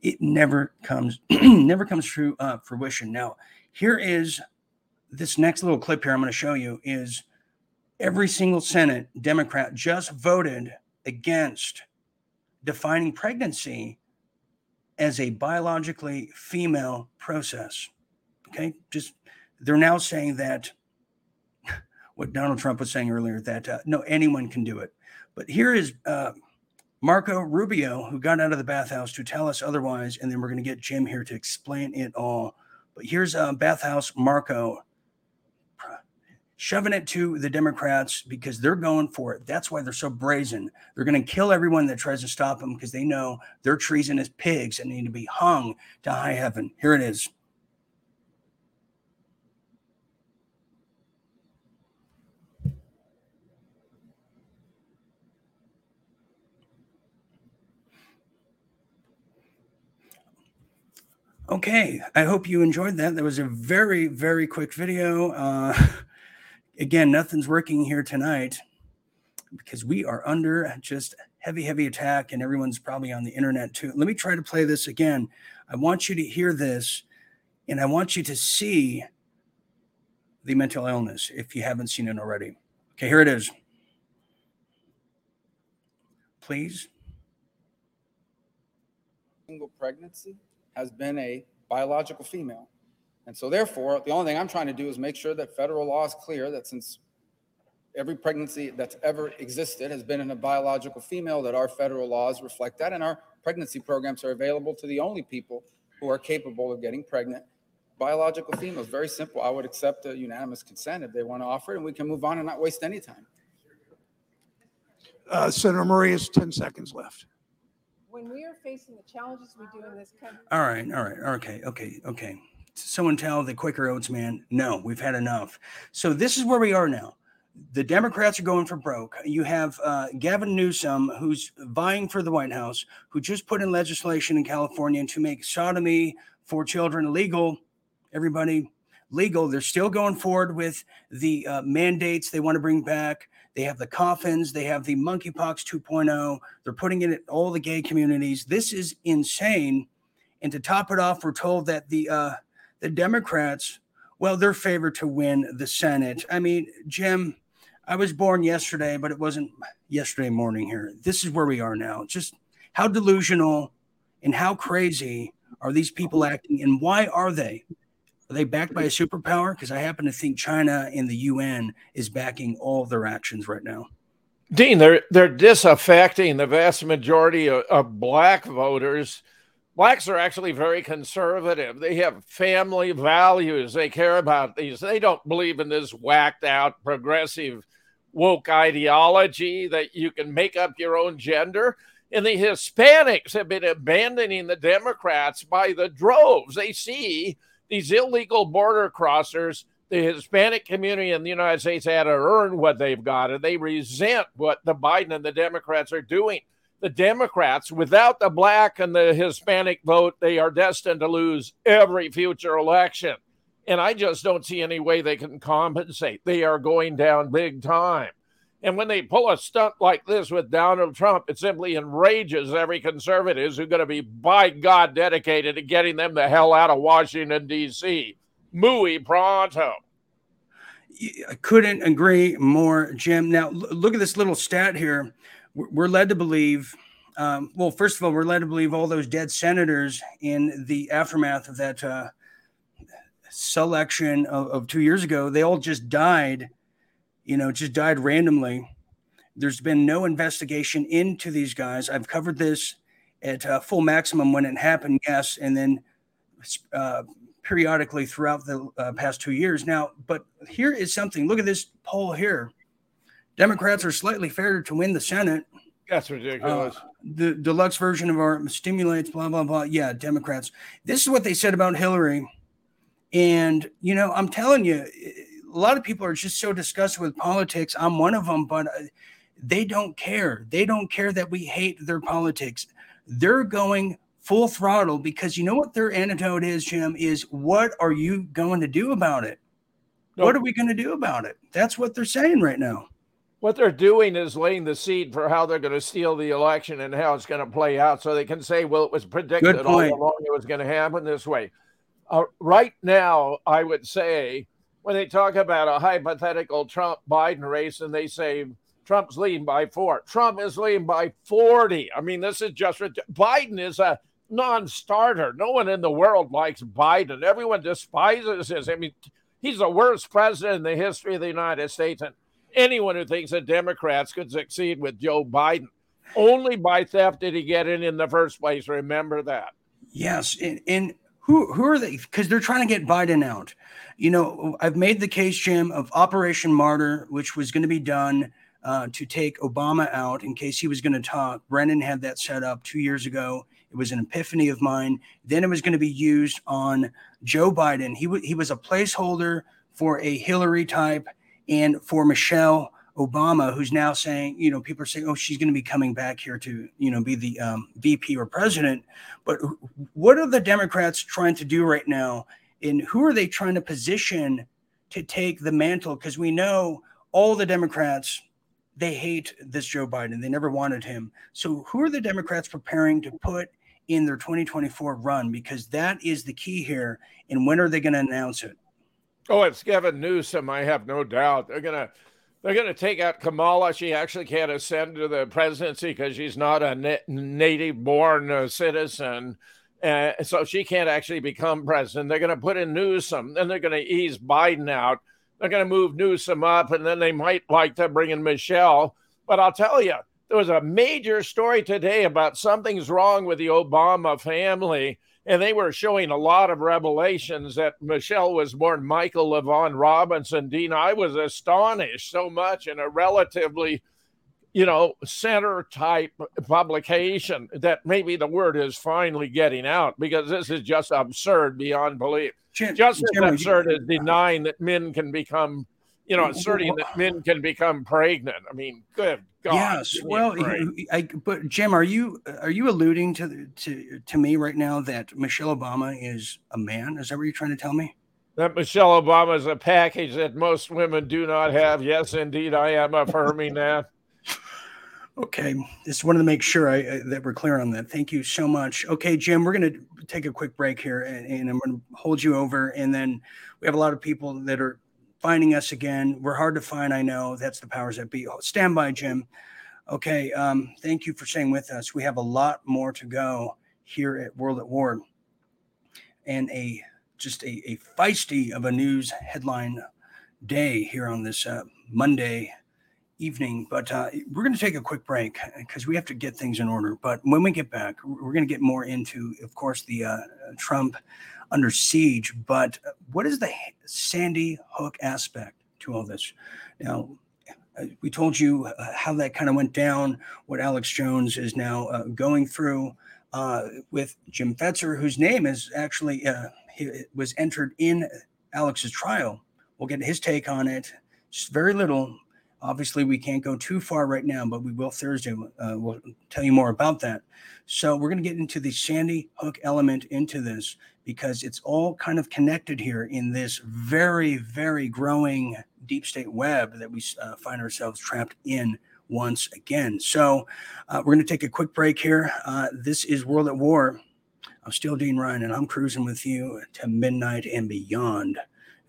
it never comes [CLEARS THROAT] never comes true uh, fruition. Now here is this next little clip here. I'm going to show you is every single Senate Democrat just voted against defining pregnancy as a biologically female process. Okay, just they're now saying that [LAUGHS] what Donald Trump was saying earlier that uh, no anyone can do it. But here is uh, Marco Rubio who got out of the bathhouse to tell us otherwise, and then we're going to get Jim here to explain it all. But here's uh, bathhouse Marco shoving it to the Democrats because they're going for it. That's why they're so brazen. They're going to kill everyone that tries to stop them because they know they're treasonous pigs and need to be hung to high heaven. Here it is. Okay, I hope you enjoyed that. That was a very, very quick video. Uh, [LAUGHS] again, nothing's working here tonight because we are under just heavy, heavy attack, and everyone's probably on the internet too. Let me try to play this again. I want you to hear this, and I want you to see the mental illness if you haven't seen it already. Okay, here it is. Please. Single pregnancy has been a biological female. And so therefore, the only thing I'm trying to do is make sure that federal law is clear that since every pregnancy that's ever existed has been in a biological female, that our federal laws reflect that. And our pregnancy programs are available to the only people who are capable of getting pregnant. Biological females, very simple. I would accept a unanimous consent if they want to offer it, and we can move on and not waste any time. Uh, Senator Murray has 10 seconds left when we are facing the challenges we do in this country. All right, all right, okay, okay, okay. Someone tell the Quaker Oats man, no, we've had enough. So this is where we are now. The Democrats are going for broke. You have uh, Gavin Newsom, who's vying for the White House, who just put in legislation in California to make sodomy for children legal. Everybody legal. They're still going forward with the uh, mandates they want to bring back. They have the coffins. They have the monkeypox 2.0. They're putting it in all the gay communities. This is insane. And to top it off, we're told that the uh, the Democrats, well, they're favored to win the Senate. I mean, Jim, I was born yesterday, but it wasn't yesterday morning here. This is where we are now. Just how delusional and how crazy are these people acting, and why are they? Are they backed by a superpower? Because I happen to think China and the UN is backing all their actions right now. Dean, they're they're disaffecting the vast majority of, of black voters. Blacks are actually very conservative. They have family values. They care about these. They don't believe in this whacked out progressive woke ideology that you can make up your own gender. And the Hispanics have been abandoning the Democrats by the droves. They see these illegal border crossers, the Hispanic community in the United States had to earn what they've got, and they resent what the Biden and the Democrats are doing. The Democrats, without the black and the Hispanic vote, they are destined to lose every future election. And I just don't see any way they can compensate. They are going down big time. And when they pull a stunt like this with Donald Trump, it simply enrages every conservative who's going to be, by God, dedicated to getting them the hell out of Washington, D.C. Muy pronto. I couldn't agree more, Jim. Now, look at this little stat here. We're led to believe, um, well, first of all, we're led to believe all those dead senators in the aftermath of that uh, selection of, of two years ago, they all just died you know, just died randomly. There's been no investigation into these guys. I've covered this at uh, full maximum when it happened, yes, and then uh, periodically throughout the uh, past two years. Now, but here is something. Look at this poll here. Democrats are slightly favored to win the Senate. That's ridiculous. Uh, the deluxe version of our stimulates, blah, blah, blah. Yeah, Democrats. This is what they said about Hillary. And, you know, I'm telling you, a lot of people are just so disgusted with politics. I'm one of them, but uh, they don't care. They don't care that we hate their politics. They're going full throttle because you know what their antidote is, Jim, is what are you going to do about it? Nope. What are we going to do about it? That's what they're saying right now. What they're doing is laying the seed for how they're going to steal the election and how it's going to play out so they can say, well, it was predicted all along it was going to happen this way. Uh, right now, I would say when they talk about a hypothetical Trump Biden race and they say Trump's leading by four, Trump is leading by 40. I mean, this is just Biden is a non starter. No one in the world likes Biden. Everyone despises him. I mean, he's the worst president in the history of the United States. And anyone who thinks that Democrats could succeed with Joe Biden, only by theft did he get in in the first place. Remember that. Yes. And, and who, who are they? Because they're trying to get Biden out you know, I've made the case, Jim, of Operation Martyr, which was going to be done uh, to take Obama out in case he was going to talk. Brennan had that set up two years ago. It was an epiphany of mine. Then it was going to be used on Joe Biden. He, w- he was a placeholder for a Hillary type and for Michelle Obama, who's now saying, you know, people are saying, oh, she's going to be coming back here to, you know, be the um, VP or president. But what are the Democrats trying to do right now and who are they trying to position to take the mantle? Because we know all the Democrats they hate this Joe Biden. They never wanted him. So who are the Democrats preparing to put in their 2024 run? Because that is the key here. And when are they going to announce it? Oh, it's Gavin Newsom. I have no doubt they're going to they're going to take out Kamala. She actually can't ascend to the presidency because she's not a na- native born uh, citizen. Uh, so she can't actually become president. They're going to put in Newsom, then they're going to ease Biden out. They're going to move Newsom up, and then they might like to bring in Michelle. But I'll tell you, there was a major story today about something's wrong with the Obama family, and they were showing a lot of revelations that Michelle was born Michael LaVaughn Robinson. Dean, I was astonished so much in a relatively you know, center type publication that maybe the word is finally getting out because this is just absurd beyond belief. Jim, just as absurd as denying that men can become, you know, asserting that men can become pregnant. I mean, good God. Yes. Well, I, but Jim, are you are you alluding to the, to to me right now that Michelle Obama is a man? Is that what you're trying to tell me? that Michelle Obama is a package that most women do not have. Yes, indeed, I am affirming [LAUGHS] that. Okay, just wanted to make sure I, uh, that we're clear on that. Thank you so much. Okay, Jim, we're going to take a quick break here, and, and I'm going to hold you over. And then we have a lot of people that are finding us again. We're hard to find, I know. That's the powers that be. Stand by, Jim. Okay, um, thank you for staying with us. We have a lot more to go here at World at War, and a just a, a feisty of a news headline day here on this uh, Monday evening, but uh, we're going to take a quick break because we have to get things in order. But when we get back, we're going to get more into, of course, the uh, Trump under siege. But what is the Sandy Hook aspect to all this? Now, uh, we told you uh, how that kind of went down, what Alex Jones is now uh, going through uh, with Jim Fetzer, whose name is actually was entered in Alex's trial. We'll get his take on it. Just very little, Obviously, we can't go too far right now, but we will Thursday. Uh, we'll tell you more about that. So we're going to get into the Sandy Hook element into this because it's all kind of connected here in this very, very growing deep state web that we uh, find ourselves trapped in once again. So uh, we're going to take a quick break here. Uh, this is World at War. I'm still Dean Ryan, and I'm cruising with you to midnight and beyond.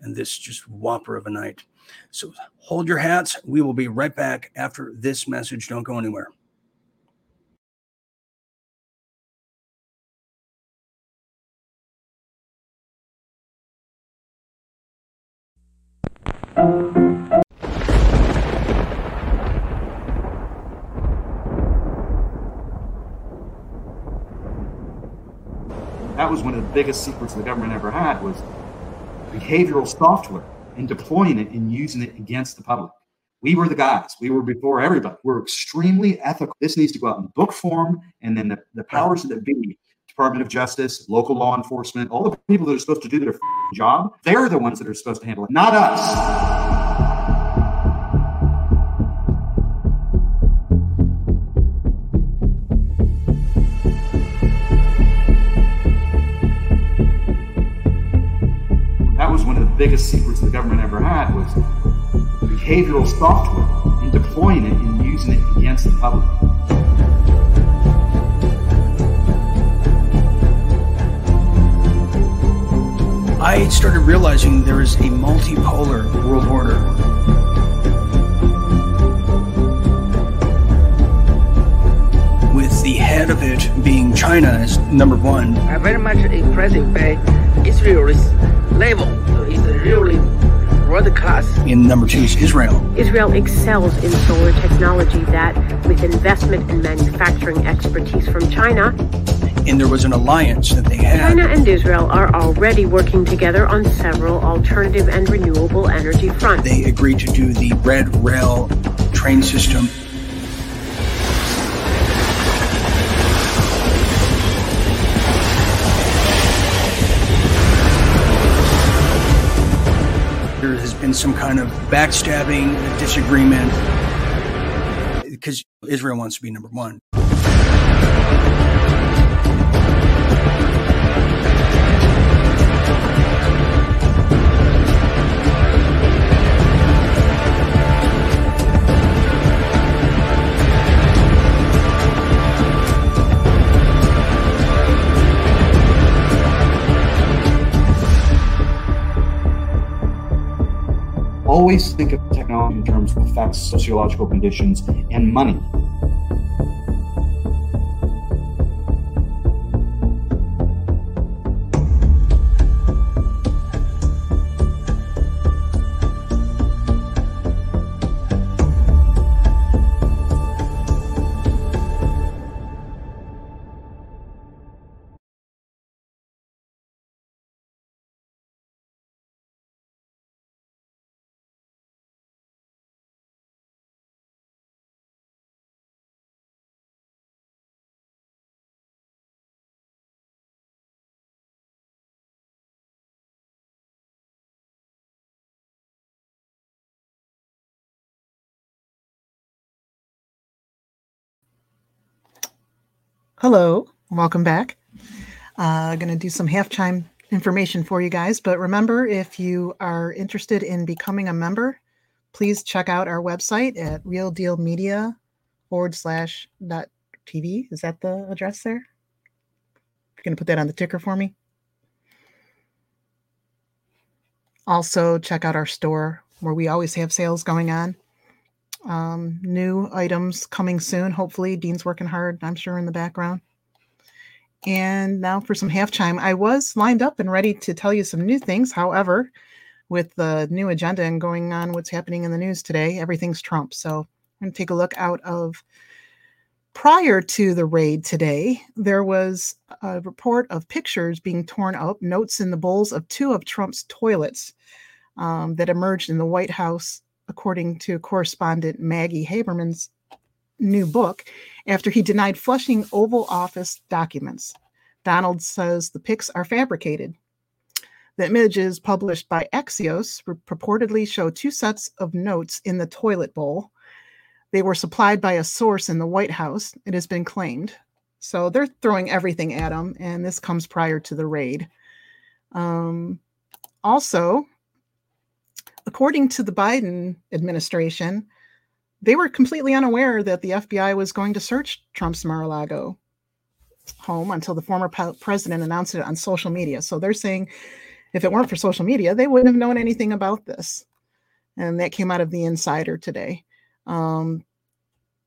And this just whopper of a night. So hold your hats. We will be right back after this message. Don't go anywhere. That was one of the biggest secrets the government ever had was behavioral software and deploying it and using it against the public. We were the guys. We were before everybody. We're extremely ethical. This needs to go out in book form, and then the, the powers that be, Department of Justice, local law enforcement, all the people that are supposed to do their job, they're the ones that are supposed to handle it, not us. Biggest secrets the government ever had was behavioral software and deploying it and using it against the public. I started realizing there is a multipolar world order. With the head of it being China as number one. I'm very much impressed by Israel's level is really world class. In number two is Israel. Israel excels in solar technology that, with investment and manufacturing expertise from China, and there was an alliance that they had. China and Israel are already working together on several alternative and renewable energy fronts. They agreed to do the Red Rail train system been some kind of backstabbing, disagreement, because Israel wants to be number one. Always think of technology in terms of effects, sociological conditions, and money. Hello, welcome back. Uh, going to do some halftime information for you guys. But remember, if you are interested in becoming a member, please check out our website at Real forward slash dot TV. Is that the address there? You're going to put that on the ticker for me. Also, check out our store where we always have sales going on. Um, new items coming soon, hopefully. Dean's working hard, I'm sure, in the background. And now for some half chime. I was lined up and ready to tell you some new things. However, with the new agenda and going on what's happening in the news today, everything's Trump. So I'm going to take a look out of prior to the raid today, there was a report of pictures being torn up, notes in the bowls of two of Trump's toilets um, that emerged in the White House, according to correspondent Maggie Haberman's new book, after he denied flushing Oval Office documents. Donald says the pics are fabricated. The images published by Axios purportedly show two sets of notes in the toilet bowl they were supplied by a source in the White House, it has been claimed. So they're throwing everything at him, and this comes prior to the raid. Um, also, according to the Biden administration, they were completely unaware that the FBI was going to search Trump's Mar a Lago home until the former president announced it on social media. So they're saying if it weren't for social media, they wouldn't have known anything about this. And that came out of the insider today. Um,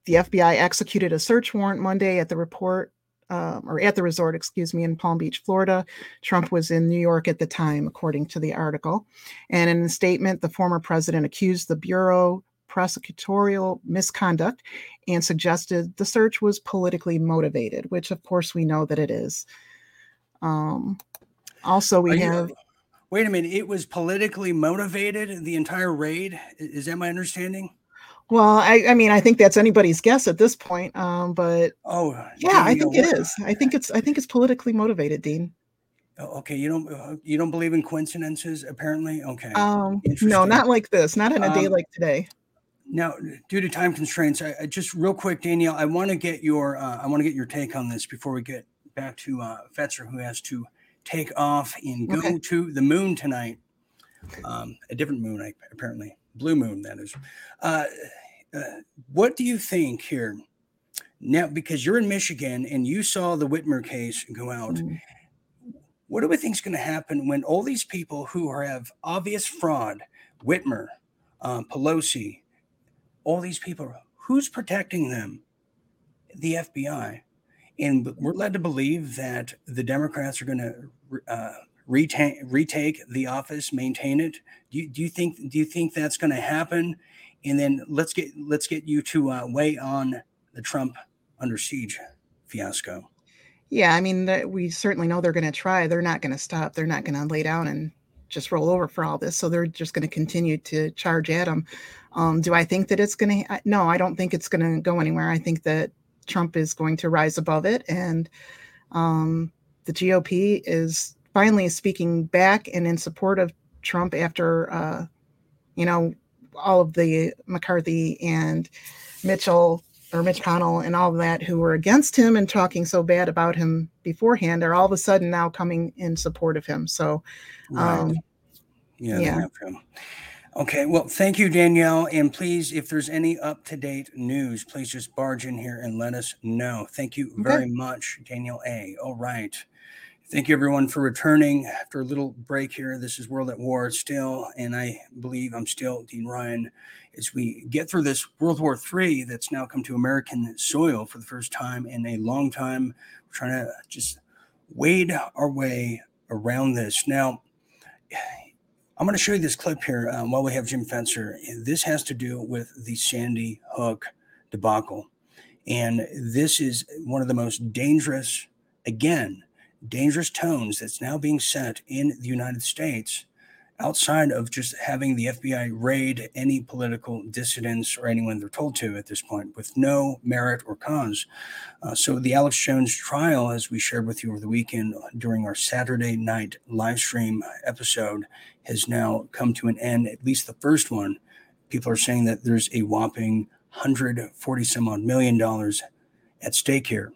the FBI executed a search warrant Monday at the report um, or at the resort, excuse me, in Palm Beach, Florida. Trump was in New York at the time, according to the article. And in a statement, the former president accused the Bureau prosecutorial misconduct and suggested the search was politically motivated, which of course we know that it is. Um, also, we have. wait a minute. It was politically motivated, the entire raid. Is that my understanding? Well, I, I mean, I think that's anybody's guess at this point. Um, but oh, yeah, I think it is. I think it's I think it's politically motivated, Dean. Oh, okay, you don't you don't believe in coincidences, apparently. Okay. Um, no, not like this. Not on a day Um, like today. Now, due to time constraints, I, I just real quick, Danielle, I want to get your uh, I want to get your take on this before we get back to uh, Fetzer, who has to take off and go Okay. to the moon tonight. Um, a different moon, I, apparently, blue moon. That is. Uh, uh, what do you think here now? Because you're in Michigan and you saw the Whitmer case go out. What do we think is going to happen when all these people who are, have obvious fraud, Whitmer, um, Pelosi, all these people, who's protecting them? The FBI. And we're led to believe that the Democrats are going to uh, retain, retake the office, maintain it. Do you, do you think do you think that's going to happen? And then let's get let's get you to uh, weigh on the Trump under siege fiasco. Yeah, I mean, that- we certainly know they're going to try. They're not going to stop. They're not going to lay down and just roll over for all this. So they're just going to continue to charge at them. Um, do I think that it's going to? No, I don't think it's going to go anywhere. I think that Trump is going to rise above it, and um, the GOP is finally speaking back and in support of Trump after, uh, you know, all of the McCarthy and Mitchell or Mitch Connell and all of that who were against him and talking so bad about him beforehand are all of a sudden now coming in support of him. So, Right. um, Yeah. Yeah. yeah. Okay. Well, thank you, Danielle. And please, if there's any up to date news, please just barge in here and let us know. Thank you very much, Danielle A. All right. Thank you, everyone, for returning after a little break here. This is World at War still, and I believe I'm still Dean Ryan as we get through this World War III that's now come to American soil for the first time in a long time. We're trying to just wade our way around this. Now, I'm going to show you this clip here um, while we have Jim Fetzer. This has to do with the Sandy Hook debacle. And this is one of the most dangerous, again, dangerous tones that's now being set in the United States outside of just having the FBI raid any political dissidents or anyone they're told to at this point with no merit or cause. Uh, so, the Alex Jones trial, as we shared with you over the weekend during our Saturday night live stream episode, has now come to an end, at least the first one. People are saying that there's a whopping 140 some odd million dollars at stake here.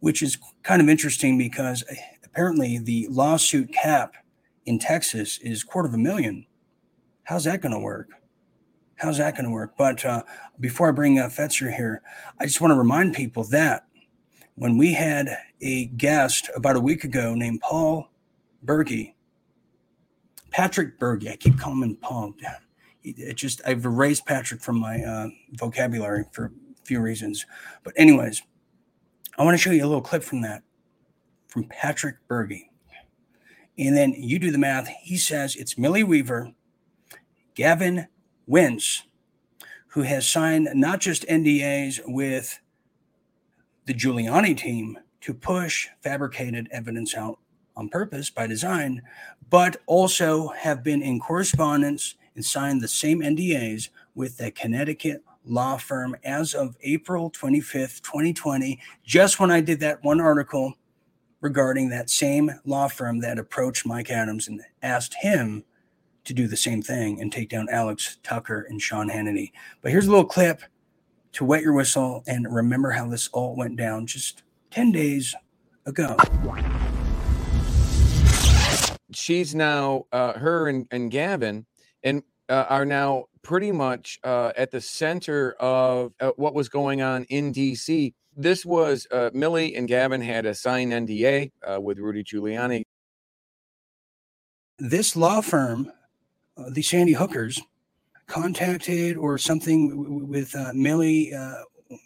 Which is kind of interesting because eh, apparently the lawsuit cap in Texas is quarter of a million. How's that going to work? How's that going to work? But uh, before I bring uh, Fetzer here, I just want to remind people that when we had a guest about a week ago named Paul Berge, Patrick Berge, I keep calling him Paul. It just I've erased Patrick from my uh, vocabulary for a few reasons. But anyways, I want to show you a little clip from that from Patrick Berge. And then you do the math. He says it's Millie Weaver, Gavin Wince, who has signed not just NDAs with the Giuliani team to push fabricated evidence out on purpose by design, but also have been in correspondence and signed the same NDAs with the Connecticut law firm as of April 25th, 2020, just when I did that one article regarding that same law firm that approached Mike Adams and asked him to do the same thing and take down Alex Tucker and Sean Hannity. But here's a little clip to wet your whistle and remember how this all went down just 10 days ago. She's now, uh, her and, and Gavin, and uh, are now pretty much uh, at the center of uh, what was going on in DC. This was uh, Millie and Gavin had a signed NDA uh, with Rudy Giuliani. This law firm, uh, the Sandy Hookers, contacted or something w- with uh, Millie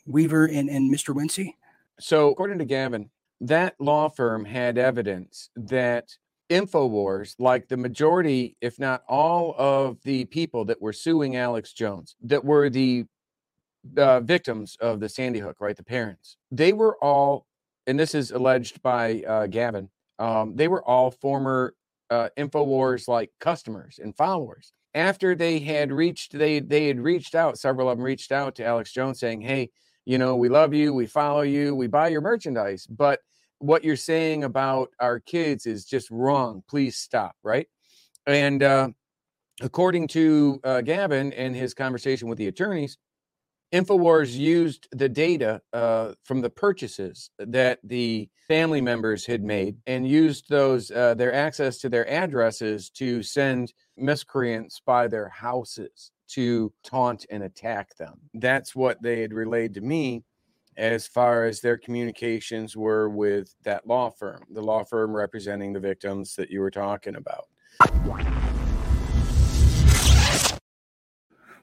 Weaver and, and Mr. Wincy? So, according to Gavin, that law firm had evidence that InfoWars, like the majority, if not all of the people that were suing Alex Jones, that were the uh, victims of the Sandy Hook, right? The parents, they were all, and this is alleged by uh, Gavin, um, they were all former uh, InfoWars like customers and followers. After they had reached, they they had reached out. Several of them reached out to Alex Jones saying, "Hey, you know, we love you, we follow you, we buy your merchandise, but." What you're saying about our kids is just wrong. Please stop. Right. And uh, according to uh, Gavin and his conversation with the attorneys, InfoWars used the data uh, from the purchases that the family members had made and used those uh, their access to their addresses to send miscreants by their houses to taunt and attack them. That's what they had relayed to me as far as their communications were with that law firm, the law firm representing the victims that you were talking about.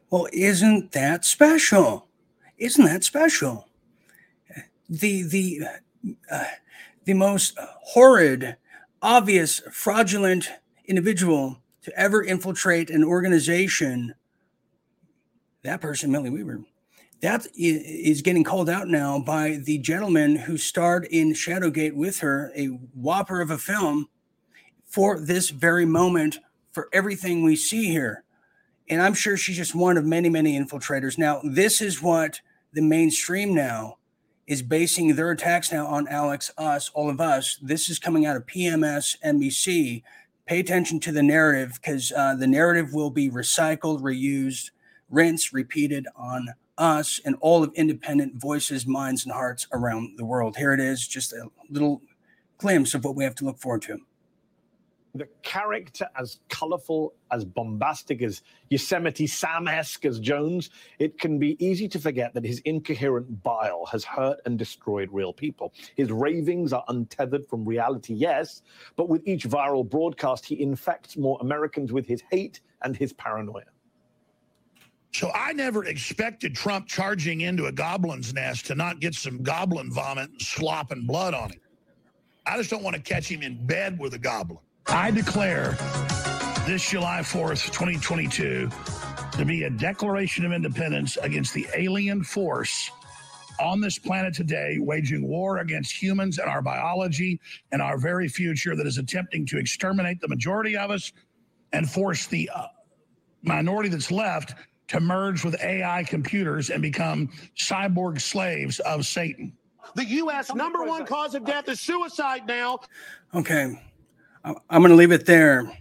Well, isn't that special? Isn't that special? The the uh, the most horrid, obvious, fraudulent individual to ever infiltrate an organization. That person, Millie Weaver, that is getting called out now by the gentleman who starred in Shadowgate with her, a whopper of a film, for this very moment, for everything we see here. And I'm sure she's just one of many, many infiltrators. Now, this is what the mainstream now is basing their attacks now on Alex, us, all of us. This is coming out of PMS, NBC. Pay attention to the narrative because uh, the narrative will be recycled, reused, rinsed, repeated on us and all of independent voices, minds, and hearts around the world. Here it is, just a little glimpse of what we have to look forward to. The character as colorful, as bombastic, as Yosemite Sam esque as Jones, it can be easy to forget that his incoherent bile has hurt and destroyed real people. His ravings are untethered from reality, yes, but with each viral broadcast, he infects more Americans with his hate and his paranoia. So I never expected Trump charging into a goblin's nest to not get some goblin vomit and slop and blood on him. I just don't want to catch him in bed with a goblin. I declare this July 4th, 2022, to be a declaration of independence against the alien force on this planet today, waging war against humans and our biology and our very future that is attempting to exterminate the majority of us and force the uh, minority that's left to merge with AI computers and become cyborg slaves of Satan. The U.S. number one cause of death is suicide now. Okay. I'm going to leave it there.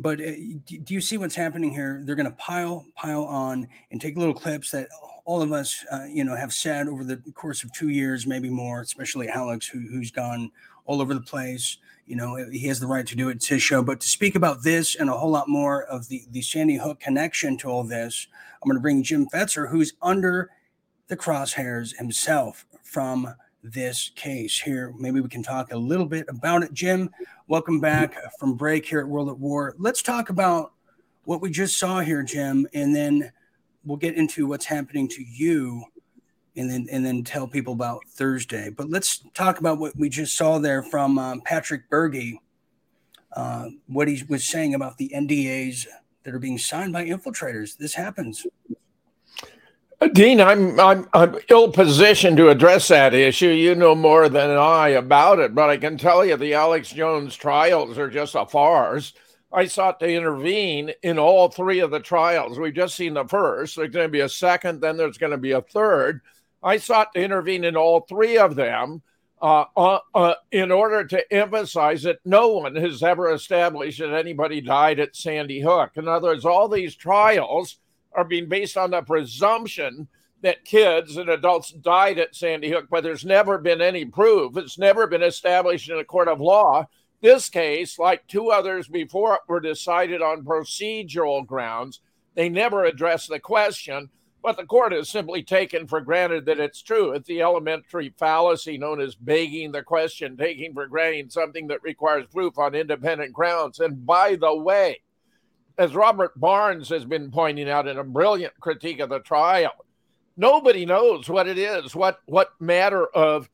But uh, do you see what's happening here? They're going to pile, pile on and take little clips that all of us, uh, you know, have said over the course of two years, maybe more, especially Alex, who, who's gone all over the place. You know, he has the right to do it. It's his show. But to speak about this and a whole lot more of the, the Sandy Hook connection to all this, I'm going to bring Jim Fetzer, who's under the crosshairs himself from this case here. Maybe we can talk a little bit about it. Jim, welcome back from break here at World at War. Let's talk about what we just saw here, Jim, and then we'll get into what's happening to you and then and then tell people about Thursday. But let's talk about what we just saw there from um, Patrick Bergy, uh, what he was saying about the NDAs that are being signed by infiltrators. This happens. Dean, I'm I'm I'm ill positioned to address that issue. You know more than I about it, but I can tell you the Alex Jones trials are just a farce. I sought to intervene in all three of the trials. We've just seen the first. There's going to be a second, then there's going to be a third. I sought to intervene in all three of them uh, uh, uh, in order to emphasize that no one has ever established that anybody died at Sandy Hook. In other words, all these trials are being based on the presumption that kids and adults died at Sandy Hook, but there's never been any proof. It's never been established in a court of law. This case, like two others before it, were decided on procedural grounds. They never addressed the question, but the court has simply taken for granted that it's true. It's the elementary fallacy known as begging the question, taking for granted something that requires proof on independent grounds. And by the way, as Robert Barnes has been pointing out in a brilliant critique of the trial, nobody knows what it is, what what matter of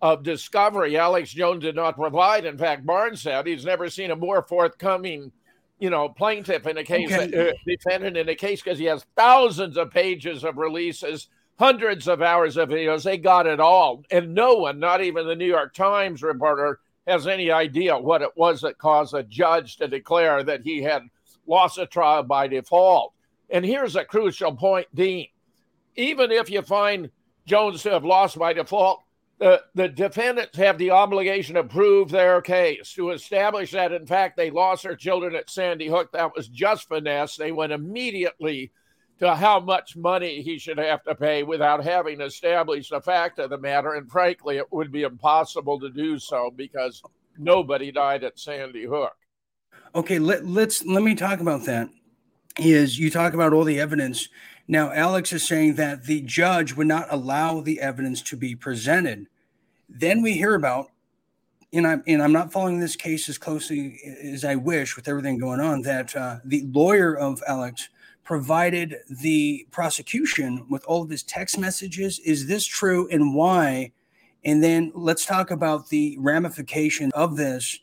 of discovery Alex Jones did not provide. In fact, Barnes said he's never seen a more forthcoming, you know, plaintiff in a case, okay. uh, defendant in a case because he has thousands of pages of releases, hundreds of hours of videos. They got it all, and no one, not even the New York Times reporter, has any idea what it was that caused a judge to declare that he had lost a trial by default. And here's a crucial point, Dean. Even if you find Jones to have lost by default, the, the defendants have the obligation to prove their case, to establish that, in fact, they lost their children at Sandy Hook. That was just finesse. They went immediately to how much money he should have to pay without having established the fact of the matter. And frankly, it would be impossible to do so because nobody died at Sandy Hook. Okay, let, let's let me talk about that. Is you talk about all the evidence now, Alex is saying that the judge would not allow the evidence to be presented. Then we hear about, and I'm, and I'm not following this case as closely as I wish with everything going on, that uh, the lawyer of Alex provided the prosecution with all of his text messages. Is this true and why? And then let's talk about the ramification of this,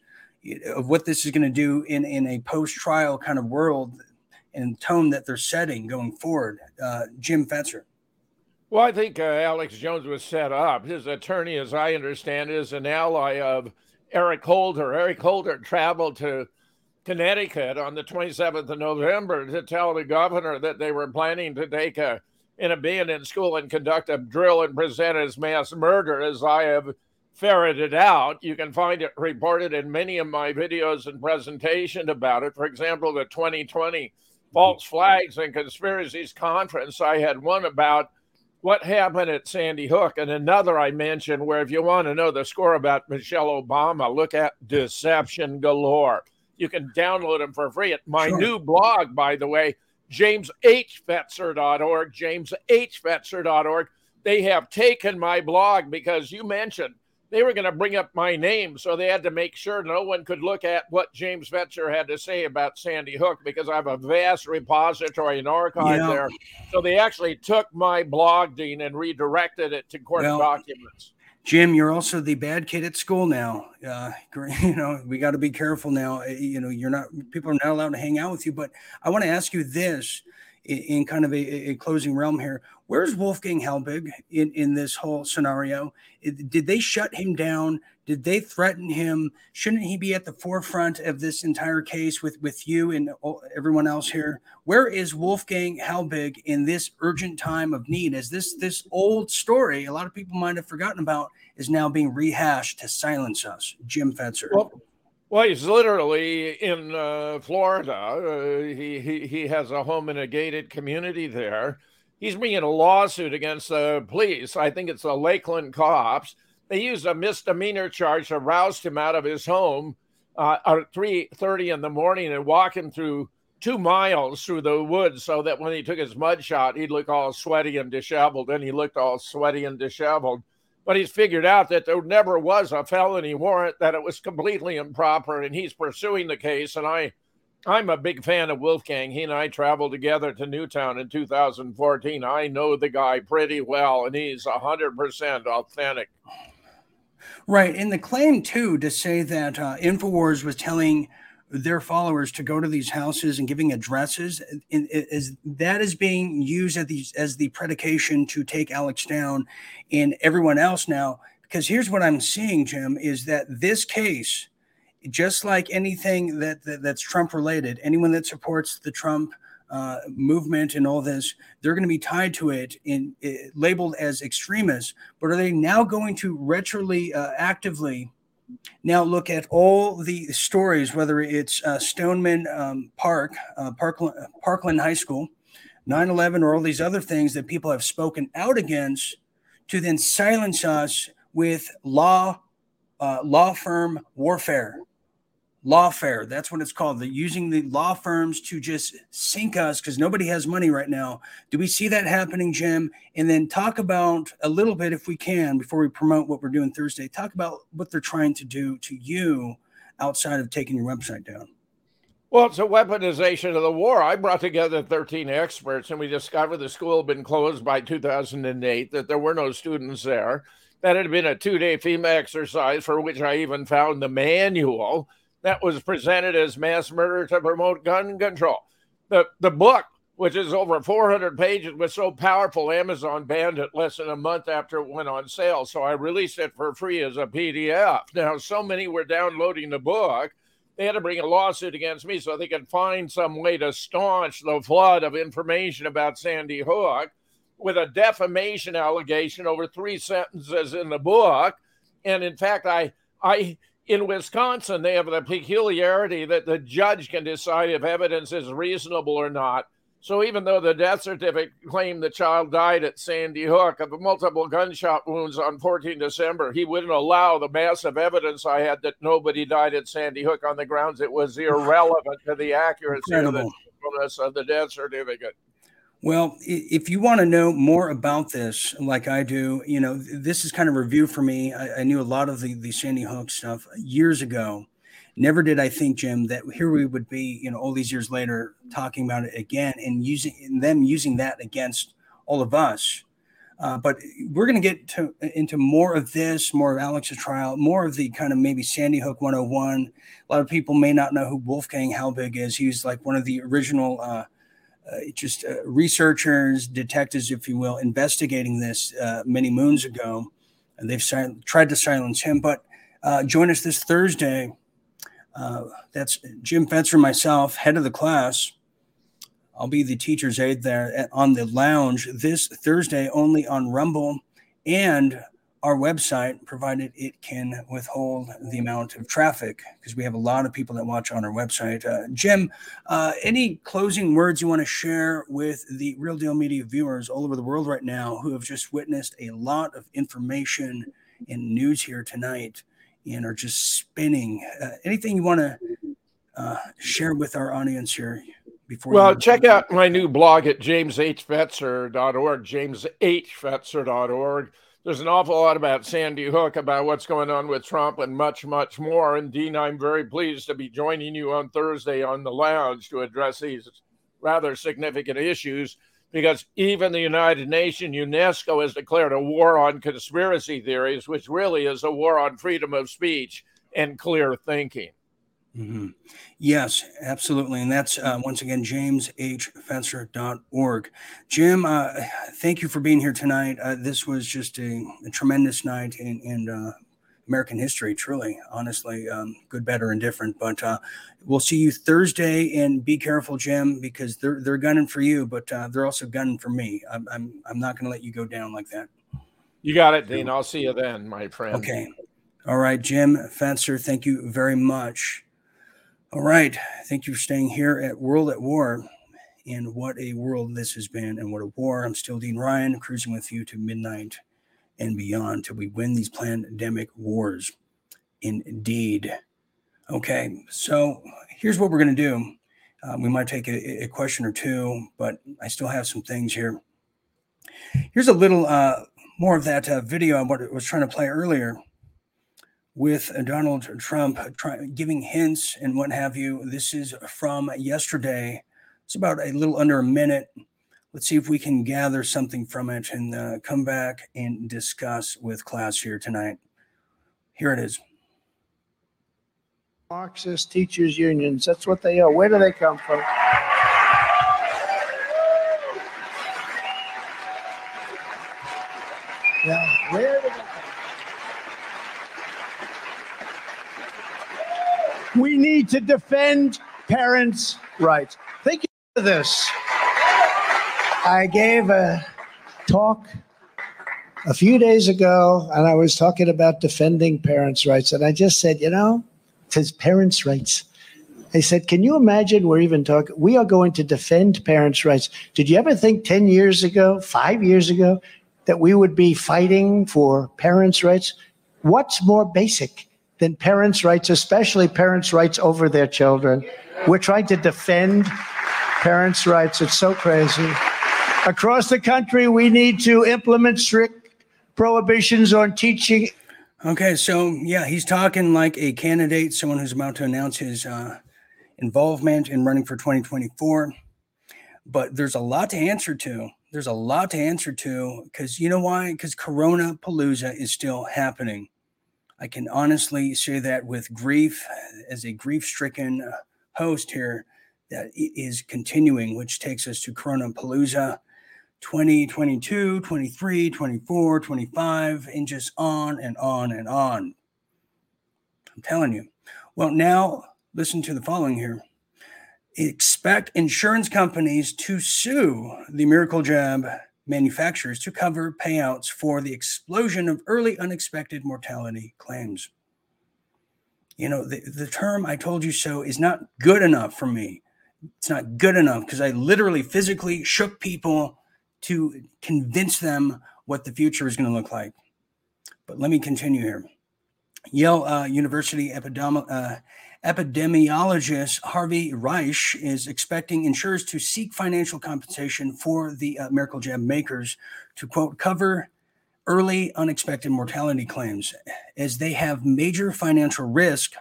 of what this is going to do in, in a post trial kind of world and tone that they're setting going forward. Uh, Jim Fetzer. Well, I think uh, Alex Jones was set up. His attorney, as I understand, is an ally of Eric Holder. Eric Holder traveled to Connecticut on the 27th of November to tell the governor that they were planning to take a in a in school and conduct a drill and present as mass murder, as I have ferreted out. You can find it reported in many of my videos and presentation about it. For example, the 2020 false flags and conspiracies conference, I had one about what happened at Sandy Hook, and another I mentioned where if you want to know the score about Michelle Obama, look at Deception Galore. You can download them for free at my sure. new blog, by the way, jameshfetzer.org, jameshfetzer.org. They have taken my blog because you mentioned they were going to bring up my name, so they had to make sure no one could look at what James Fetzer had to say about Sandy Hook because I have a vast repository and archive yeah. there. So they actually took my blog, Dean, and redirected it to court well, documents. Jim, you're also the bad kid at school now. Uh, [LAUGHS] you know, we got to be careful now. Uh, you know, you're not people are not allowed to hang out with you. But I want to ask you this in, in kind of a, a, closing realm here. Where's Wolfgang Halbig in, in this whole scenario? Did they shut him down? Did they threaten him? Shouldn't he be at the forefront of this entire case with, with you and everyone else here? Where is Wolfgang Halbig in this urgent time of need? As this this old story, a lot of people might have forgotten about, is now being rehashed to silence us. Jim Fetzer. Well, well, he's literally in uh, Florida. Uh, he, he he has a home in a gated community there He's bringing a lawsuit against the police. I think it's the Lakeland cops. They used a misdemeanor charge to roust him out of his home uh, at 3.30 in the morning and walk him through two miles through the woods so that when he took his mud shot, he'd look all sweaty and disheveled. And he looked all sweaty and disheveled. But he's figured out that there never was a felony warrant, that it was completely improper, and he's pursuing the case. And I, I'm a big fan of Wolfgang. He and I traveled together to Newtown in 2014. I know the guy pretty well, and he's 100% authentic. Right. And the claim, too, to say that uh, InfoWars was telling their followers to go to these houses and giving addresses is that is being used as the, as the predication to take Alex down and everyone else now. Because here's what I'm seeing, Jim, is that this case, just like anything that, that that's Trump related, anyone that supports the Trump uh, movement and all this, they're going to be tied to it in labeled as extremists. But are they now going to retroly uh, actively now look at all the stories, whether it's uh, Stoneman um, Park, uh, Parkland, Parkland High School, 9 11, or all these other things that people have spoken out against to then silence us with law, uh, law firm warfare lawfare. That's what it's called. The using the law firms to just sink us because nobody has money right now. Do we see that happening, Jim? And then talk about a little bit, if we can, before we promote what we're doing Thursday. Talk about what they're trying to do to you outside of taking your website down. Well, it's a weaponization of the war. I brought together 13 experts, and we discovered the school had been closed by 2008, that there were no students there, that it had been a two day FEMA exercise for which I even found the manual that was presented as mass murder to promote gun control. The, the book, which is over 400 pages, was so powerful, Amazon banned it less than a month after it went on sale. So I released it for free as a PDF. Now, so many were downloading the book, they had to bring a lawsuit against me so they could find some way to staunch the flood of information about Sandy Hook with a defamation allegation over three sentences in the book. And in fact, I I in Wisconsin, they have the peculiarity that the judge can decide if evidence is reasonable or not. So even though the death certificate claimed the child died at Sandy Hook of multiple gunshot wounds on 14 December, he wouldn't allow the massive evidence I had that nobody died at Sandy Hook on the grounds it was irrelevant to the accuracy of the, of the death certificate. Well, if you want to know more about this, like I do, you know, this is kind of review for me. I, I, knew a lot of the, the Sandy Hook stuff years ago. Never did I think, Jim, that here we would be, you know, all these years later talking about it again and using and them using that against all of us. Uh, but we're going to get to into more of this, more of Alex's trial, more of the kind of maybe Sandy Hook 101. A lot of people may not know who Wolfgang Halbig is. He's like one of the original uh, just uh, researchers, detectives, if you will, investigating this uh, many moons ago. And they've sil- tried to silence him. But uh, join us this Thursday. Uh, that's Jim Fetzer, myself, head of the class. I'll be the teacher's aide there on the lounge this Thursday, only on Rumble and our website, provided it can withhold the amount of traffic, because we have a lot of people that watch on our website. Uh, Jim, uh, any closing words you want to share with the Real Deal Media viewers all over the world right now who have just witnessed a lot of information and news here tonight and are just spinning? Uh, anything you want to uh, share with our audience here? Before well, check out my new blog at jameshfetzer.org, jameshfetzer.org there's an awful lot about Sandy Hook, about what's going on with Trump, and much, much more. And Dean, I'm very pleased to be joining you on Thursday on the lounge to address these rather significant issues because even the United Nations, UNESCO, has declared a war on conspiracy theories, which really is a war on freedom of speech and clear thinking. Mm-hmm. Yes, absolutely. And that's uh, once again, jameshfetzer.org. Jim, uh, thank you for being here tonight. Uh, this was just a, a tremendous night in, in uh, American history, truly, honestly, um, good, better, and different. But uh, we'll see you Thursday. And be careful, Jim, because they're, they're gunning for you, but uh, they're also gunning for me. I'm, I'm, I'm not going to let you go down like that. You got it, Dean. I'll see you then, my friend. Okay. All right, Jim Fetzer, thank you very much. All right. Thank you for staying here at World at War. and what a world this has been and what a war. I'm still Dean Ryan, cruising with you to midnight and beyond till we win these pandemic wars. Indeed. Okay, so here's what we're going to do. Um, we might take a, a, question or two, but I still have some things here. Here's a little uh, more of that uh, video I was trying to play earlier with Donald Trump try, giving hints and what have you. This is from yesterday. It's about a little under a minute. Let's see if we can gather something from it and uh, come back and discuss with class here tonight. Here it is. Marxist teachers unions. That's what they are. Where do they come from? Yeah, where do they We to defend parents' rights. Think of this. I gave a talk a few days ago, and I was talking about defending parents' rights. And I just said, you know, it says parents' rights. I said, can you imagine we're even talking? We are going to defend parents' rights. Did you ever think 10 years ago, five years ago, that we would be fighting for parents' rights? What's more basic? Than parents' rights, especially parents' rights over their children. We're trying to defend parents' rights. It's so crazy. Across the country, we need to implement strict prohibitions on teaching. Okay, so yeah, he's talking like a candidate, someone who's about to announce his uh, involvement in running for 2024. But there's a lot to answer to. There's a lot to answer to because you know why? Because Corona Palooza is still happening. I can honestly say that with grief, as a grief stricken uh, host here, that it is continuing, which takes us to Corona Palooza 2022, 23, 24, 25, and just on and on and on. I'm telling you. Well, now listen to the following here. Expect insurance companies to sue the Miracle Jab manufacturers to cover payouts for the explosion of early unexpected mortality claims. You know, the, the term I told you so is not good enough for me. It's not good enough because I literally physically shook people to convince them what the future is going to look like. But let me continue here. Yale uh, University epidemi- uh, epidemiologist Harvey Risch is expecting insurers to seek financial compensation for the uh, Miracle Jab makers to quote cover early unexpected mortality claims. As they have major financial risk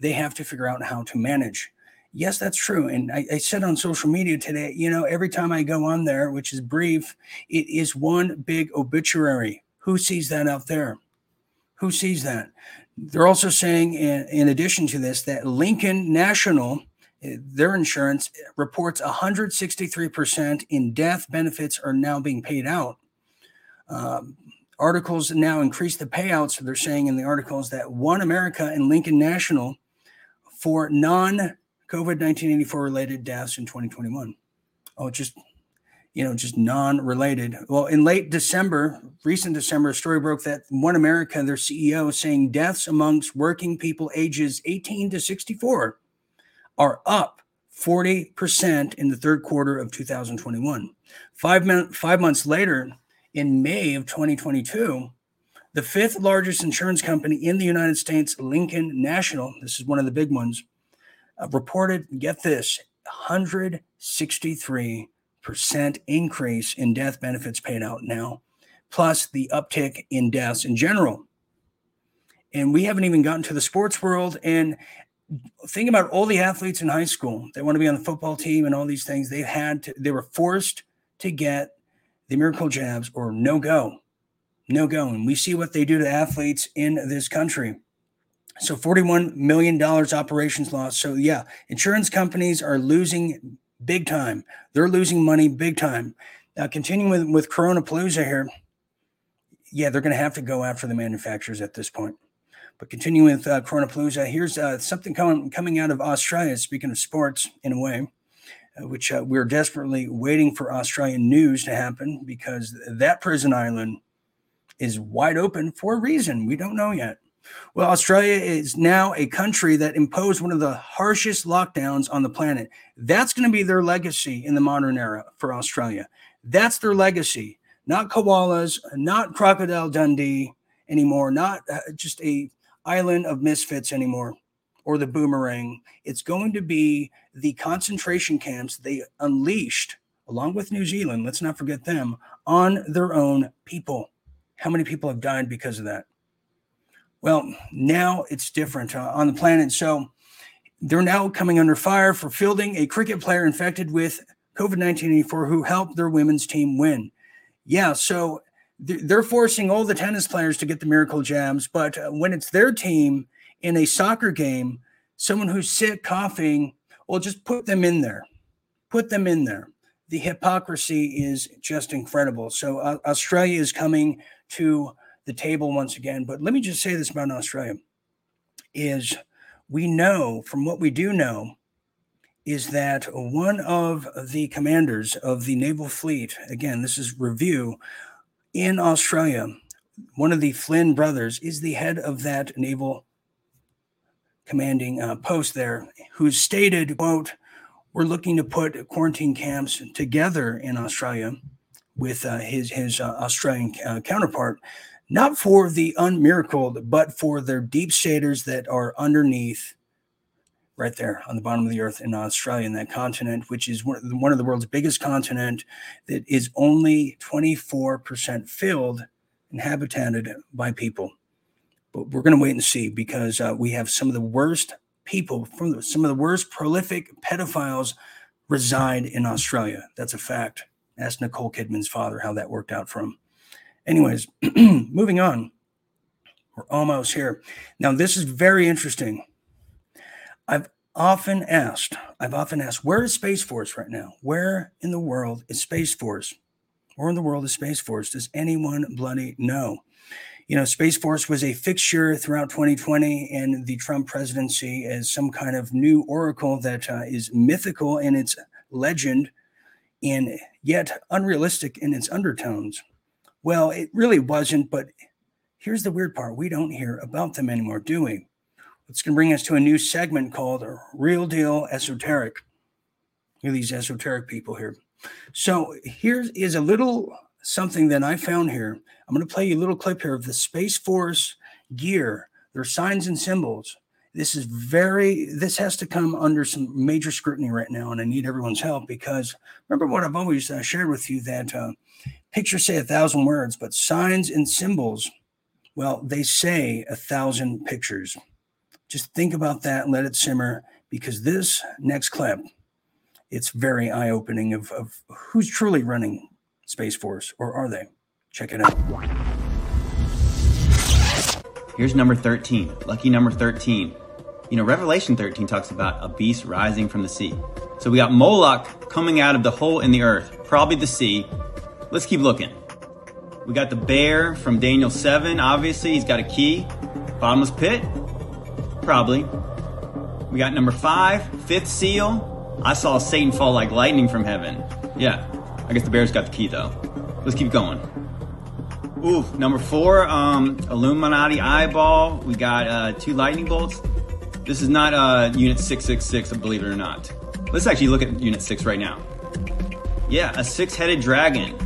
they have to figure out how to manage. Yes that's true and I, I said on social media today you know every time i go on there which is brief it is one big obituary. Who sees that out there? Who sees that they're also saying, in, in addition to this, that Lincoln National, eh, their insurance reports 163% in death benefits are now being paid out. Um, articles now increase the payouts. They're saying in the articles that One America and Lincoln National for non COVID 1984 related deaths in 2021. Oh, just you know, just non-related. Well, in late December, recent December, a story broke that One America, their CEO, saying deaths amongst working people ages 18 to 64 are up 40% in the third quarter of 2021. Five, five months later, in May of 2022, the fifth largest insurance company in the United States, Lincoln National, this is one of the big ones, uh, reported, get this, 163 percent increase in death benefits paid out now, plus the uptick in deaths in general. And we haven't even gotten to the sports world. And think about all the athletes in high school that want to be on the football team and all these things. They had to, they were forced to get the miracle jabs or no go, no go. And we see what they do to athletes in this country. So $41 million operations loss. So yeah, insurance companies are losing big time. They're losing money big time. Now, continuing with, with Corona Palooza here, yeah, they're going to have to go after the manufacturers at this point. But continuing with uh, Corona Palooza, here's uh, something coming, coming out of Australia, speaking of sports in a way, uh, which uh, we're desperately waiting for Australian news to happen because that prison island is wide open for a reason. We don't know yet. Well, Australia is now a country that imposed one of the harshest lockdowns on the planet. That's going to be their legacy in the modern era for Australia. That's their legacy. Not koalas, not Crocodile Dundee anymore, not uh, just a island of misfits anymore or the boomerang. It's going to be the concentration camps they unleashed along with New Zealand, let's not forget them, on their own people. How many people have died because of that? Well, now it's different uh, on the planet. So they're now coming under fire for fielding a cricket player infected with COVID 1984 who helped their women's team win. Yeah, so they're forcing all the tennis players to get the miracle jabs, but uh, when it's their team in a soccer game, someone who's sick, coughing, well, just put them in there. Put them in there. The hypocrisy is just incredible. So uh, Australia is coming to the table once again. But let me just say this about Australia is we know from what we do know is that one of the commanders of the naval fleet, again, this is review in Australia, one of the Flynn brothers is the head of that naval commanding uh, post there, who stated, quote, we're looking to put quarantine camps together in Australia with uh, his his uh, Australian uh, counterpart not for the unmiracled, but for their deep staters that are underneath, right there on the bottom of the earth in Australia, in that continent, which is one of the world's biggest continent that is only 24% filled and habitated by people. But we're going to wait and see because uh, we have some of the worst people from the, some of the worst prolific pedophiles reside in Australia. That's a fact. Ask Nicole Kidman's father how that worked out for him. Anyways, [CLEARS THROAT] moving on. We're almost here. Now, this is very interesting. I've often asked, I've often asked, where is Space Force right now? Where in the world is Space Force? Where in the world is Space Force? Does anyone bloody know? You know, Space Force was a fixture throughout 2020 and the Trump presidency as some kind of new oracle that uh, is mythical in its legend and yet unrealistic in its undertones. Well, it really wasn't, but here's the weird part we don't hear about them anymore, do we? It's going to bring us to a new segment called Real Deal Esoteric. Look at these esoteric people here. So here is a little something that I found here. I'm going to play you a little clip here of the Space Force gear, their signs and symbols. This is very, this has to come under some major scrutiny right now, and I need everyone's help because remember what I've always uh, shared with you that uh, Pictures say a thousand words, but signs and symbols, well, they say a thousand pictures. Just think about that and let it simmer because this next clip, it's very eye opening of, of who's truly running Space Force, or are they? Check it out. Here's number 13, lucky number 13. You know, Revelation 13 talks about a beast rising from the sea. So we got Moloch coming out of the hole in the earth, probably the sea, Let's keep looking. We got the bear from Daniel 7, obviously. He's got a key. Bottomless pit? Probably. We got number five, fifth seal. I saw Satan fall like lightning from heaven. Yeah, I guess the bear's got the key though. Let's keep going. Ooh, number four, um, Illuminati eyeball. We got uh, two lightning bolts. This is not uh, Unit 666, believe it or not. Let's actually look at Unit 6 right now. Yeah, a six headed dragon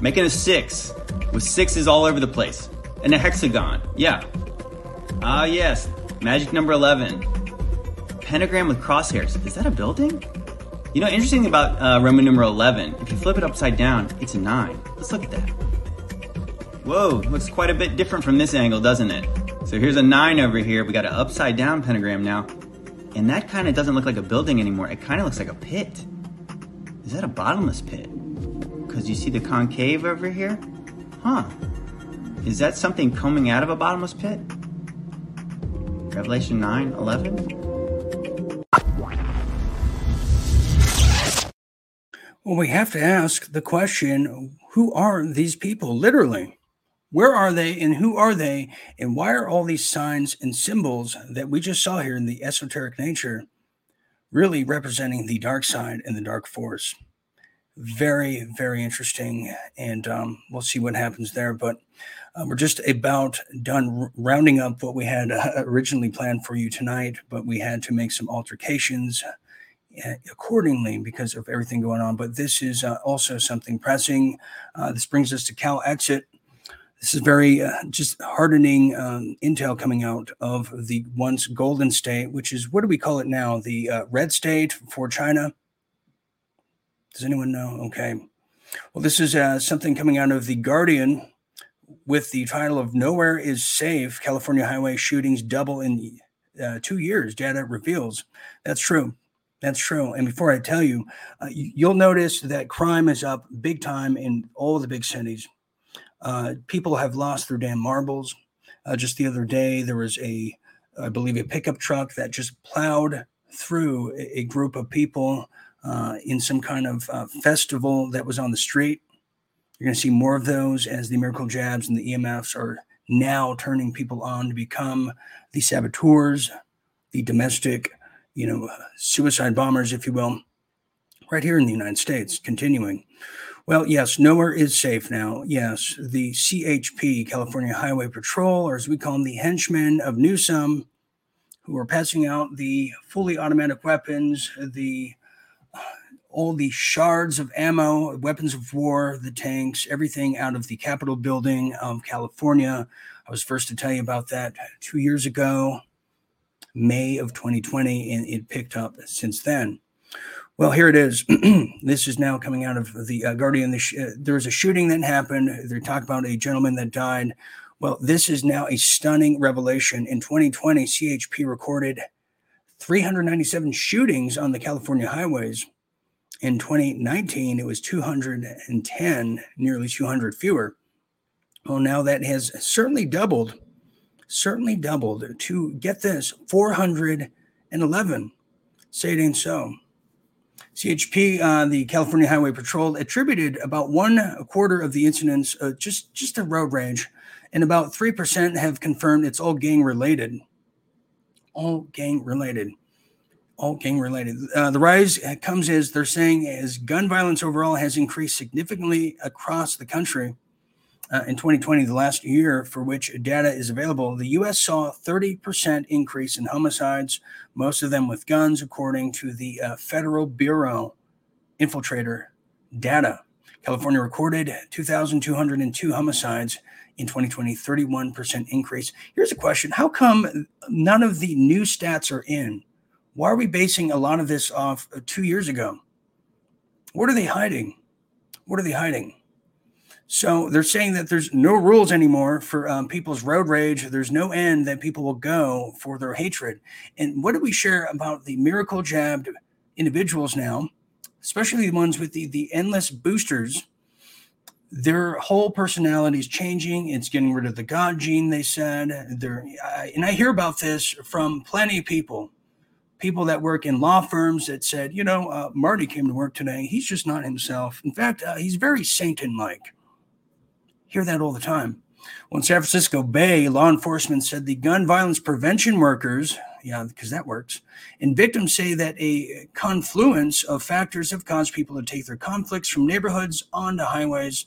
making a six with sixes all over the place. And a hexagon. Yeah. Ah, uh, yes. Magic number 11. Pentagram with crosshairs. Is that a building? You know, interesting about uh, Roman numeral 11, if you flip it upside down, it's a 9. Let's look at that. Whoa, looks quite a bit different from this angle, doesn't it? So here's a 9 over here. We got an upside down pentagram now. And that kind of doesn't look like a building anymore. It kind of looks like a pit. Is that a bottomless pit? because you see the concave over here? Huh. Is that something coming out of a bottomless pit? Revelation 9 11? Well, we have to ask the question who are these people, literally? Where are they and who are they? And why are all these signs and symbols that we just saw here in the esoteric nature really representing the dark side and the dark force? very, very interesting. And um, we'll see what happens there. But uh, we're just about done rounding up what we had uh, originally planned for you tonight, but we had to make some altercations uh, accordingly because of everything going on. But this is uh, also something pressing. Uh, this brings us to Cal Exit. This is very uh, just hardening um, intel coming out of the once golden state, which is what do we call it now? The uh, red state for China. Does anyone know? Okay. Well, this is uh, something coming out of the Guardian with the title of Nowhere is Safe California Highway Shootings Double in uh, Two Years. Data reveals. That's true. That's true. And before I tell you, uh, you you'll notice that crime is up big time in all the big cities. Uh, people have lost their damn marbles. Uh, just the other day, there was a, I believe, a pickup truck that just plowed through a, a group of people uh, in some kind of uh, festival that was on the street. You're going to see more of those as the miracle jabs and the EMFs are now turning people on to become the saboteurs, the domestic, you know, suicide bombers, if you will, right here in the United States, continuing. Well, yes, nowhere is safe now. Yes, the CHP, California Highway Patrol, or as we call them, the henchmen of Newsom, who are passing out the fully automatic weapons, the all the shards of ammo, weapons of war, the tanks, everything out of the Capitol building of California. I was first to tell you about that two years ago, May of 2020, and it picked up since then. Well, here it is. [CLEARS THROAT] this is now coming out of the uh, Guardian. The sh- uh, there was a shooting that happened. They talk about a gentleman that died. Well, this is now a stunning revelation. In 2020, CHP recorded 397 shootings on the California highways. In 2019, it was 210, nearly 200 fewer. Well, now that has certainly doubled, certainly doubled to get this 411. Say it ain't so. CHP, uh, the California Highway Patrol, attributed about one quarter of the incidents uh, just just to road rage, and about three percent have confirmed it's all gang related. All gang related. All gang related. Uh, the rise comes as they're saying as gun violence overall has increased significantly across the country. Uh, in 2020, the last year for which data is available, the U.S. saw a 30% increase in homicides, most of them with guns, according to the uh, Federal Bureau Infiltrator data. California recorded 2,202 homicides in 2020, 31% increase. Here's a question How come none of the new stats are in? Why are we basing a lot of this off uh, two years ago? What are they hiding? What are they hiding? So they're saying that there's no rules anymore for um, people's road rage. There's no end that people will go for their hatred. And what do we share about the miracle jabbed individuals now, especially the ones with the, the endless boosters? Their whole personality is changing. It's getting rid of the God gene, they said. They're, I, and I hear about this from plenty of people people that work in law firms that said, you know, uh, Marty came to work today. He's just not himself. In fact, uh, he's very Satan like. Hear that all the time. Well, in San Francisco Bay, law enforcement said the gun violence prevention workers, yeah, because that works, and victims say that a confluence of factors have caused people to take their conflicts from neighborhoods onto highways.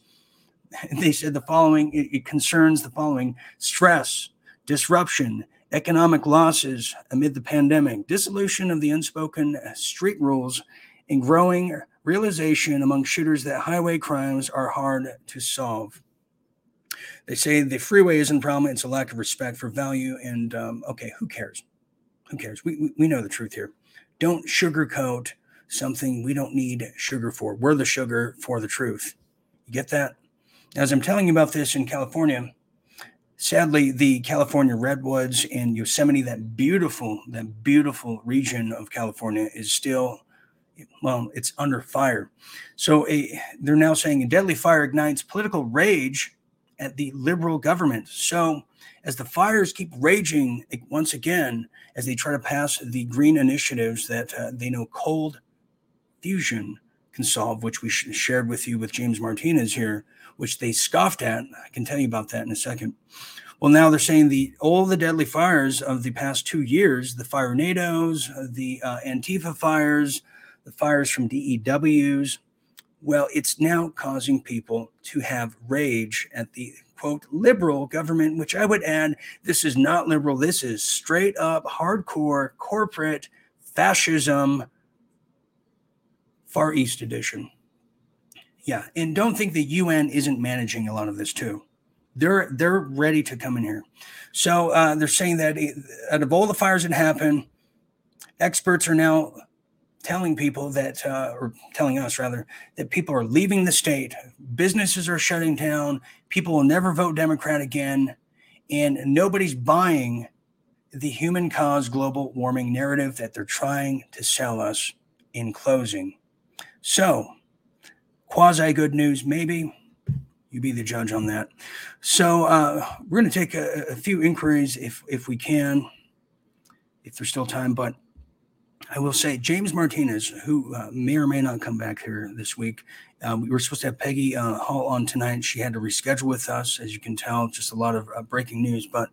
[LAUGHS] They said the following it, it concerns the following stress, disruption, economic losses amid the pandemic, dissolution of the unspoken street rules, and growing realization among shooters that highway crimes are hard to solve. They say the freeway isn't a problem; it's a lack of respect for value. And um, okay, who cares? Who cares? We, we we know the truth here. Don't sugarcoat something we don't need sugar for. We're the sugar for the truth. You get that? As I'm telling you about this in California, sadly, the California redwoods and Yosemite, that beautiful, that beautiful region of California, is still, well, it's under fire. So a, they're now saying a deadly fire ignites political rage at the liberal government. So as the fires keep raging once again, as they try to pass the green initiatives that uh, they know cold fusion can solve, which we shared with you with James Martinez here, which they scoffed at. I can tell you about that in a second. Well, now they're saying the all the deadly fires of the past two years, the fire nados, the uh, Antifa fires, the fires from DEWs, Well, it's now causing people to have rage at the quote liberal government, which I would add this is not liberal. This is straight up hardcore corporate fascism, Far East edition. Yeah, and don't think the UN isn't managing a lot of this too. They're they're ready to come in here. So uh, they're saying that out of all the fires that happen, experts are now telling people that, uh, or telling us rather, that people are leaving the state, businesses are shutting down, people will never vote Democrat again, and nobody's buying the human cause global warming narrative that they're trying to sell us in closing. So, quasi good news, maybe. You be the judge on that. So, uh, we're going to take a, a few inquiries if if we can, if there's still time. But I will say James Martinez, who uh, may or may not come back here this week. Uh, we were supposed to have Peggy uh, Hall on tonight. She had to reschedule with us, as you can tell. Just a lot of uh, breaking news. But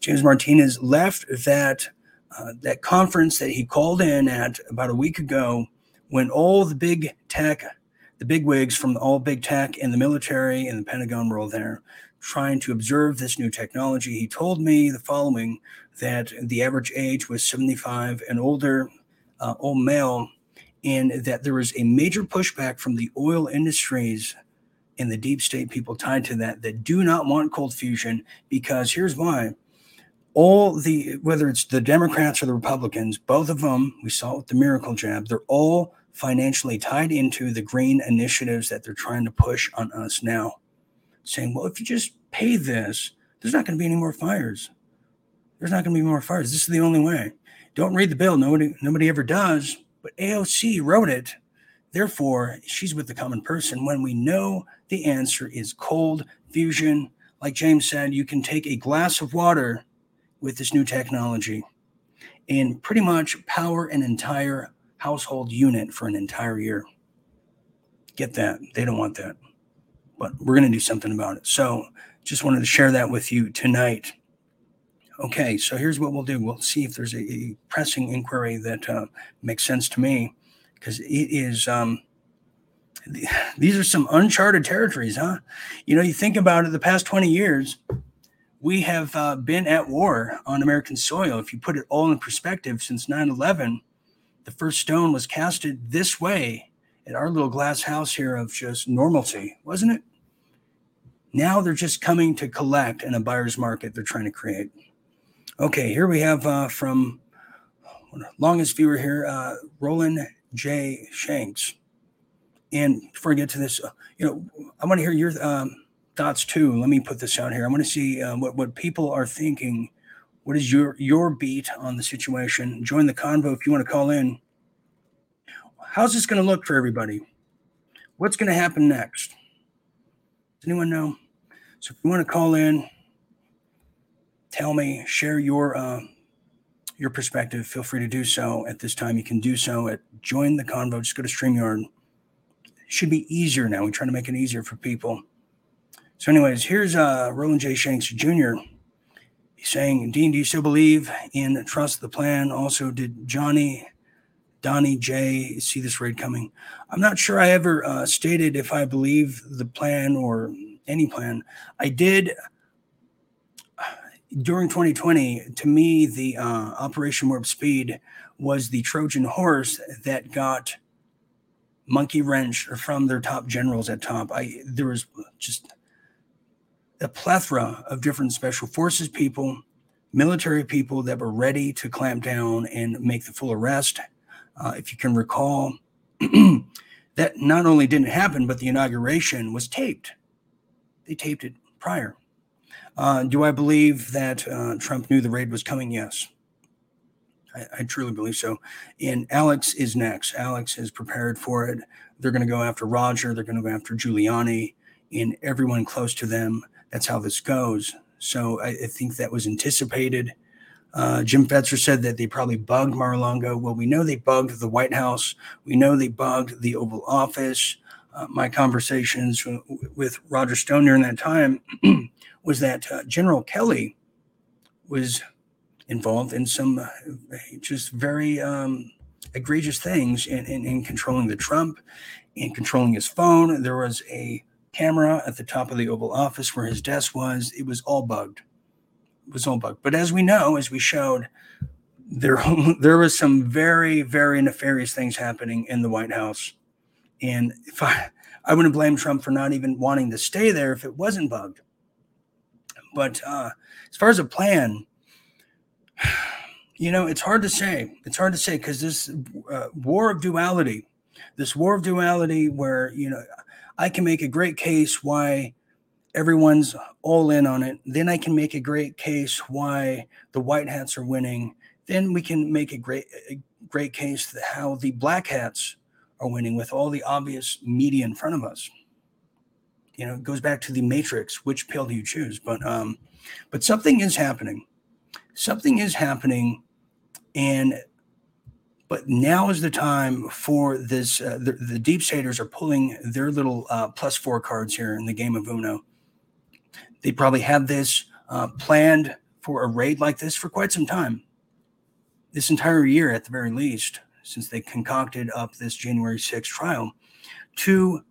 James Martinez left that uh, that conference that he called in at about a week ago, when all the big tech, the big wigs from all big tech and the military and the Pentagon were all there, trying to observe this new technology. He told me the following: that the average age was 75 and older uh, old male, and that there was a major pushback from the oil industries and the deep state people tied to that that do not want cold fusion because here's why. All the whether it's the democrats or the republicans both of them we saw it with the miracle jab they're all financially tied into the green initiatives that they're trying to push on us now saying well if you just pay this there's not going to be any more fires. There's not going to be more fires. This is the only way don't read the bill. Nobody, nobody ever does. But AOC wrote it. Therefore, she's with the common person when we know the answer is cold fusion. Like James said, you can take a glass of water with this new technology and pretty much power an entire household unit for an entire year. Get that. They don't want that. But we're going to do something about it. So just wanted to share that with you tonight. Okay, so here's what we'll do. We'll see if there's a, a pressing inquiry that uh, makes sense to me, because it is. Um, [LAUGHS] these are some uncharted territories, huh? You know, you think about it. The past twenty years, we have uh, been at war on American soil. If you put it all in perspective, since 9/11, the first stone was casted this way at our little glass house here of just normalcy, wasn't it? Now they're just coming to collect in a buyer's market they're trying to create. Okay, here we have uh, from longest viewer here, uh, Roland J. Shanks. And before I get to this, uh, you know, I want to hear your um, thoughts too. Let me put this out here. I want to see uh, what what people are thinking. What is your your beat on the situation? Join the convo if you want to call in. How's this going to look for everybody? What's going to happen next? Does anyone know? So if you want to call in, tell me, share your uh, your perspective. Feel free to do so at this time. You can do so at join the convo. Just go to StreamYard. Should be easier now. We try to make it easier for people. So, anyways, here's uh, Roland J. Shanks Jr. He's saying, Dean, do you still believe in trust the plan? Also, did Johnny, Donnie J. see this raid coming? I'm not sure I ever uh, stated if I believe the plan or any plan. I did during 2020, to me, the uh, Operation Warp Speed was the Trojan horse that got monkey wrench from their top generals at top. I there was just a plethora of different special forces people, military people that were ready to clamp down and make the full arrest. Uh, if you can recall, [CLEARS THROAT] that not only didn't happen, but the inauguration was taped. They taped it prior. Uh, do I believe that uh, Trump knew the raid was coming? Yes. I, I, truly believe so. And Alex is next. Alex is prepared for it. They're going to go after Roger. They're going to go after Giuliani and everyone close to them. That's how this goes. So I, I think that was anticipated. Uh, Jim Fetzer said that they probably bugged Mar-a-Lago. Well, we know they bugged the White House. We know they bugged the Oval Office. Uh, my conversations with Roger Stone during that time [CLEARS THROAT] was that uh, General Kelly was involved in some uh, just very um, egregious things in, in, in controlling the Trump, in controlling his phone. There was a camera at the top of the Oval Office where his desk was. It was all bugged. It was all bugged. But as we know, as we showed, there [LAUGHS] there was some very very nefarious things happening in the White House, and if I I wouldn't blame Trump for not even wanting to stay there if it wasn't bugged. But uh, as far as a plan, [SIGHS] you know, it's hard to say. It's hard to say because this uh, war of duality, this war of duality, where you know, I can make a great case why everyone's all in on it. Then I can make a great case why the white hats are winning. Then we can make a great, a great case how the black hats are winning with all the obvious media in front of us. You know, it goes back to the matrix. Which pill do you choose? But um, but something is happening. Something is happening, and but now is the time for this. Uh, the, the deep staters are pulling their little uh, plus four cards here in the game of Uno. They probably have this uh, planned for a raid like this for quite some time. This entire year, at the very least, since they concocted up this January 6th trial to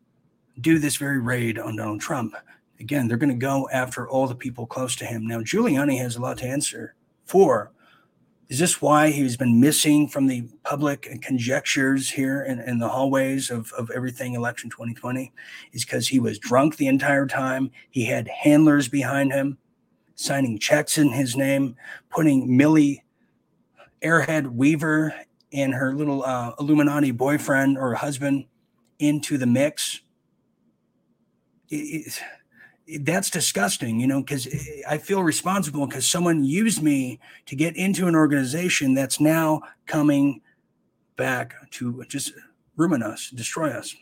do this very raid on Donald Trump. Again, they're going to go after all the people close to him. Now, Giuliani has a lot to answer for. Is this why he's been missing from the public conjectures here in, in the hallways of, of everything election 2020? Is because he was drunk the entire time. He had handlers behind him signing checks in his name, putting Millie Airhead Weaver and her little uh, Illuminati boyfriend or husband into the mix. It, it, that's disgusting, you know, because I feel responsible because someone used me to get into an organization that's now coming back to just ruin us, destroy us.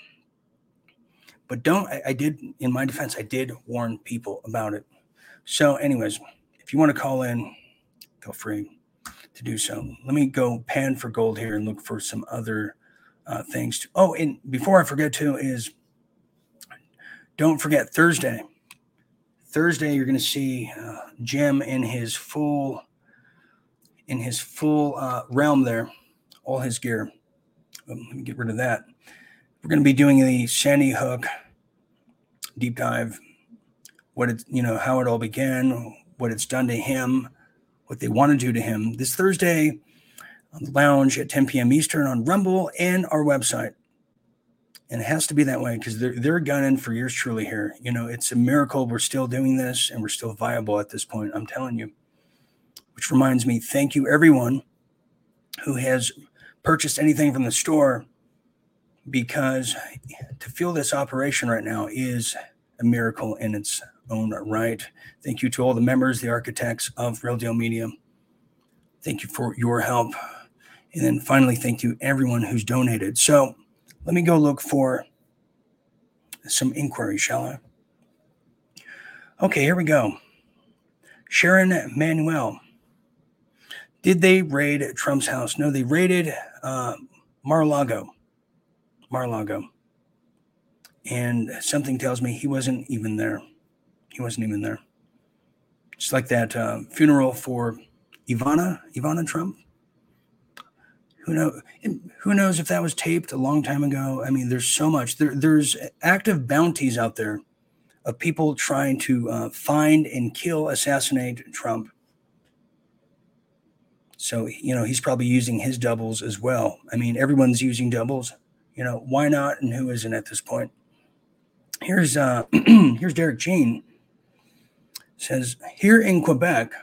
But don't, I, I did, in my defense, I did warn people about it. So, anyways, if you want to call in, feel free to do so. Let me go pan for gold here and look for some other uh, things. To, oh, and before I forget to is don't forget Thursday. Thursday, you're going to see uh, Jim in his full in his full uh, realm there, all his gear. Um, let me get rid of that. We're going to be doing the Sandy Hook deep dive. What it you know how it all began, what it's done to him, what they want to do to him this Thursday on the lounge at 10 p.m. Eastern on Rumble and our website. And it has to be that way because they're they're gunning for yours truly here. You know, it's a miracle we're still doing this and we're still viable at this point. I'm telling you. Which reminds me, thank you everyone who has purchased anything from the store because to feel this operation right now is a miracle in its own right. Thank you to all the members, the architects of Real Deal Media. Thank you for your help. And then finally, thank you everyone who's donated. So let me go look for some inquiry, shall I? Okay, here we go. Sharon Manuel. Did they raid Trump's house? No, they raided uh, Mar-a-Lago. Mar-a-Lago. And something tells me he wasn't even there. He wasn't even there. It's like that uh, funeral for Ivana, Ivana Trump. Who know? Who knows if that was taped a long time ago? I mean, there's so much. There, there's active bounties out there of people trying to uh, find and kill, assassinate Trump. So you know he's probably using his doubles as well. I mean, everyone's using doubles. You know, why not? And who isn't at this point? Here's uh, [CLEARS THROAT] here's Derek Jean says here in Quebec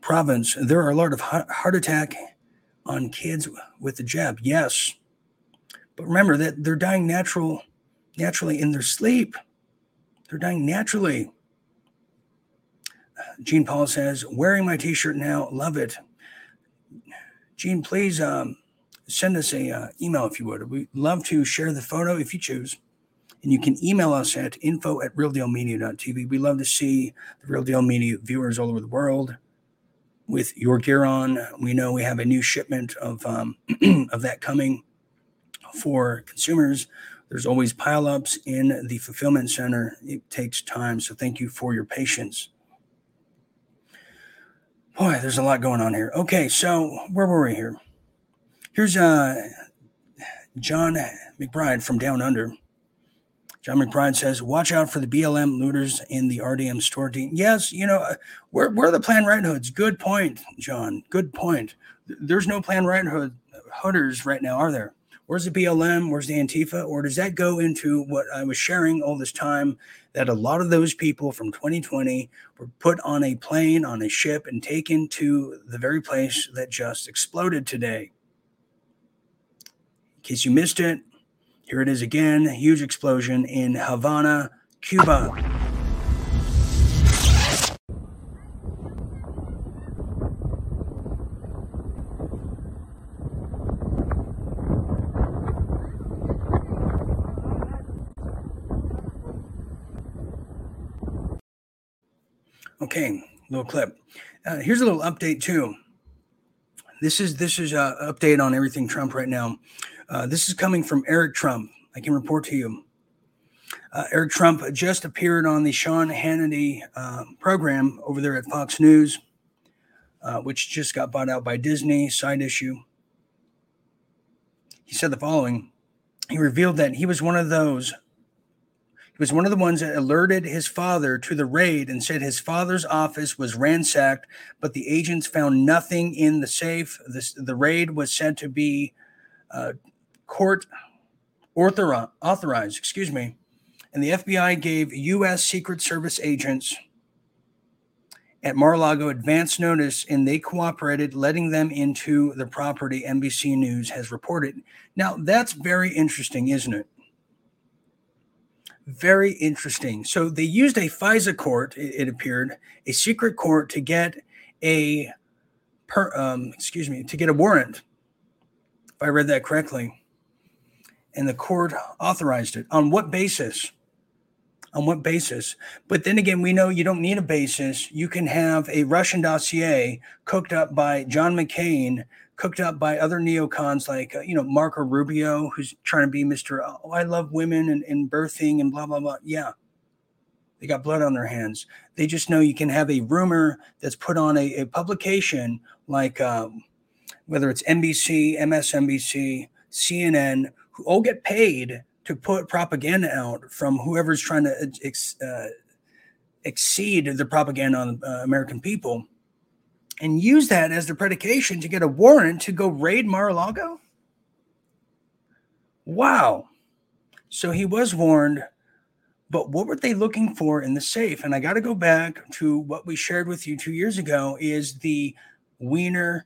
province, there are a lot of heart attack on kids with the jab. Yes, but remember that they're dying natural, naturally in their sleep. They're dying naturally. Gene Paul says, wearing my T-shirt now, love it. Gene, please um, send us a uh, email if you would. We'd love to share the photo if you choose. And you can email us at info at realdealmedia.tv. We love to see the Real Deal Media viewers all over the world with your gear on. We know we have a new shipment of um, [CLEARS THROAT] of that coming for consumers. There's always pileups in the fulfillment center. It takes time. So thank you for your patience. Boy, there's a lot going on here. Okay, so where were we here? Here's uh, John McBride from Down Under. John McBride says, "Watch out for the BLM looters in the RDM store team." Yes, you know, uh, where where are the Planned Right Hoods? Good point, John. Good point. There's no Planned Right Hood hooders right now, are there? Where's the BLM? Where's the Antifa? Or does that go into what I was sharing all this time that a lot of those people from 2020 were put on a plane, on a ship, and taken to the very place that just exploded today? In case you missed it, here it is again huge explosion in Havana, Cuba. Okay, little clip. Uh, here's a little update too. This is this is a update on everything Trump right now. Uh, this is coming from Eric Trump. I can report to you. Uh, Eric Trump just appeared on the Sean Hannity uh, program over there at Fox News, uh, which just got bought out by Disney. Side issue. He said the following. He revealed that he was one of those he was one of the ones that alerted his father to the raid and said his father's office was ransacked, but the agents found nothing in the safe. This, the raid was said to be uh, court author, authorized, excuse me, and the FBI gave U.S. Secret Service agents at Mar-a-Lago advance notice and they cooperated, letting them into the property, NBC News has reported. Now, that's very interesting, isn't it? very interesting. So they used a FISA court, it, it appeared, a secret court to get a per, um, excuse me, to get a warrant. If I read that correctly. And the court authorized it. On what basis? On what basis? But then again, we know you don't need a basis. You can have a Russian dossier cooked up by John McCain cooked up by other neocons like uh, you know Marco Rubio, who's trying to be Mister. Oh, I love women and, and birthing and blah blah blah. Yeah, they got blood on their hands. They just know you can have a rumor that's put on a, a publication like um, whether it's NBC, MSNBC, CNN, who all get paid to put propaganda out from whoever's trying to uh, ex, uh, exceed the propaganda on uh, American people and use that as the predication to get a warrant to go raid Mar-a-Lago? Wow. So he was warned, but what were they looking for in the safe? And I got to go back to what we shared with you two years ago is the Weiner,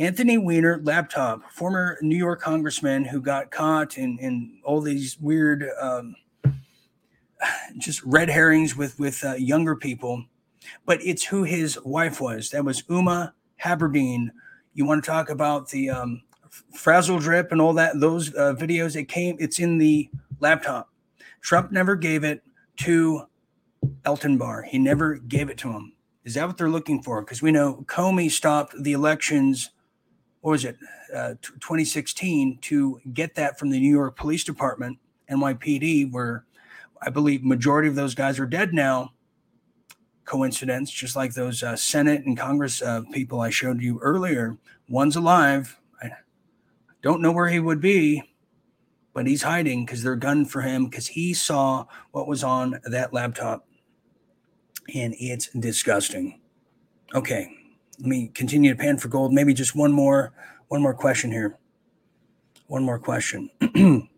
Anthony Weiner laptop, former New York congressman who got caught in, in all these weird, um, [SIGHS] just red herrings with, with uh, younger people but it's who his wife was. That was Huma Abedin. You want to talk about the um, frazzle drip and all that? Those uh, videos. It came. It's in the laptop. Trump never gave it to Elton Barr. He never gave it to him. Is that what they're looking for? Because we know Comey stopped the elections. What was it? Uh, 2016 to get that from the New York Police Department, NYPD, where I believe majority of those guys are dead now coincidence, just like those uh, Senate and Congress uh, people I showed you earlier. One's alive. I don't know where he would be, but he's hiding because they're gunning for him because he saw what was on that laptop. And it's disgusting. Okay, let me continue to pan for gold. Maybe just one more, one more question here. One more question. [CLEARS THROAT]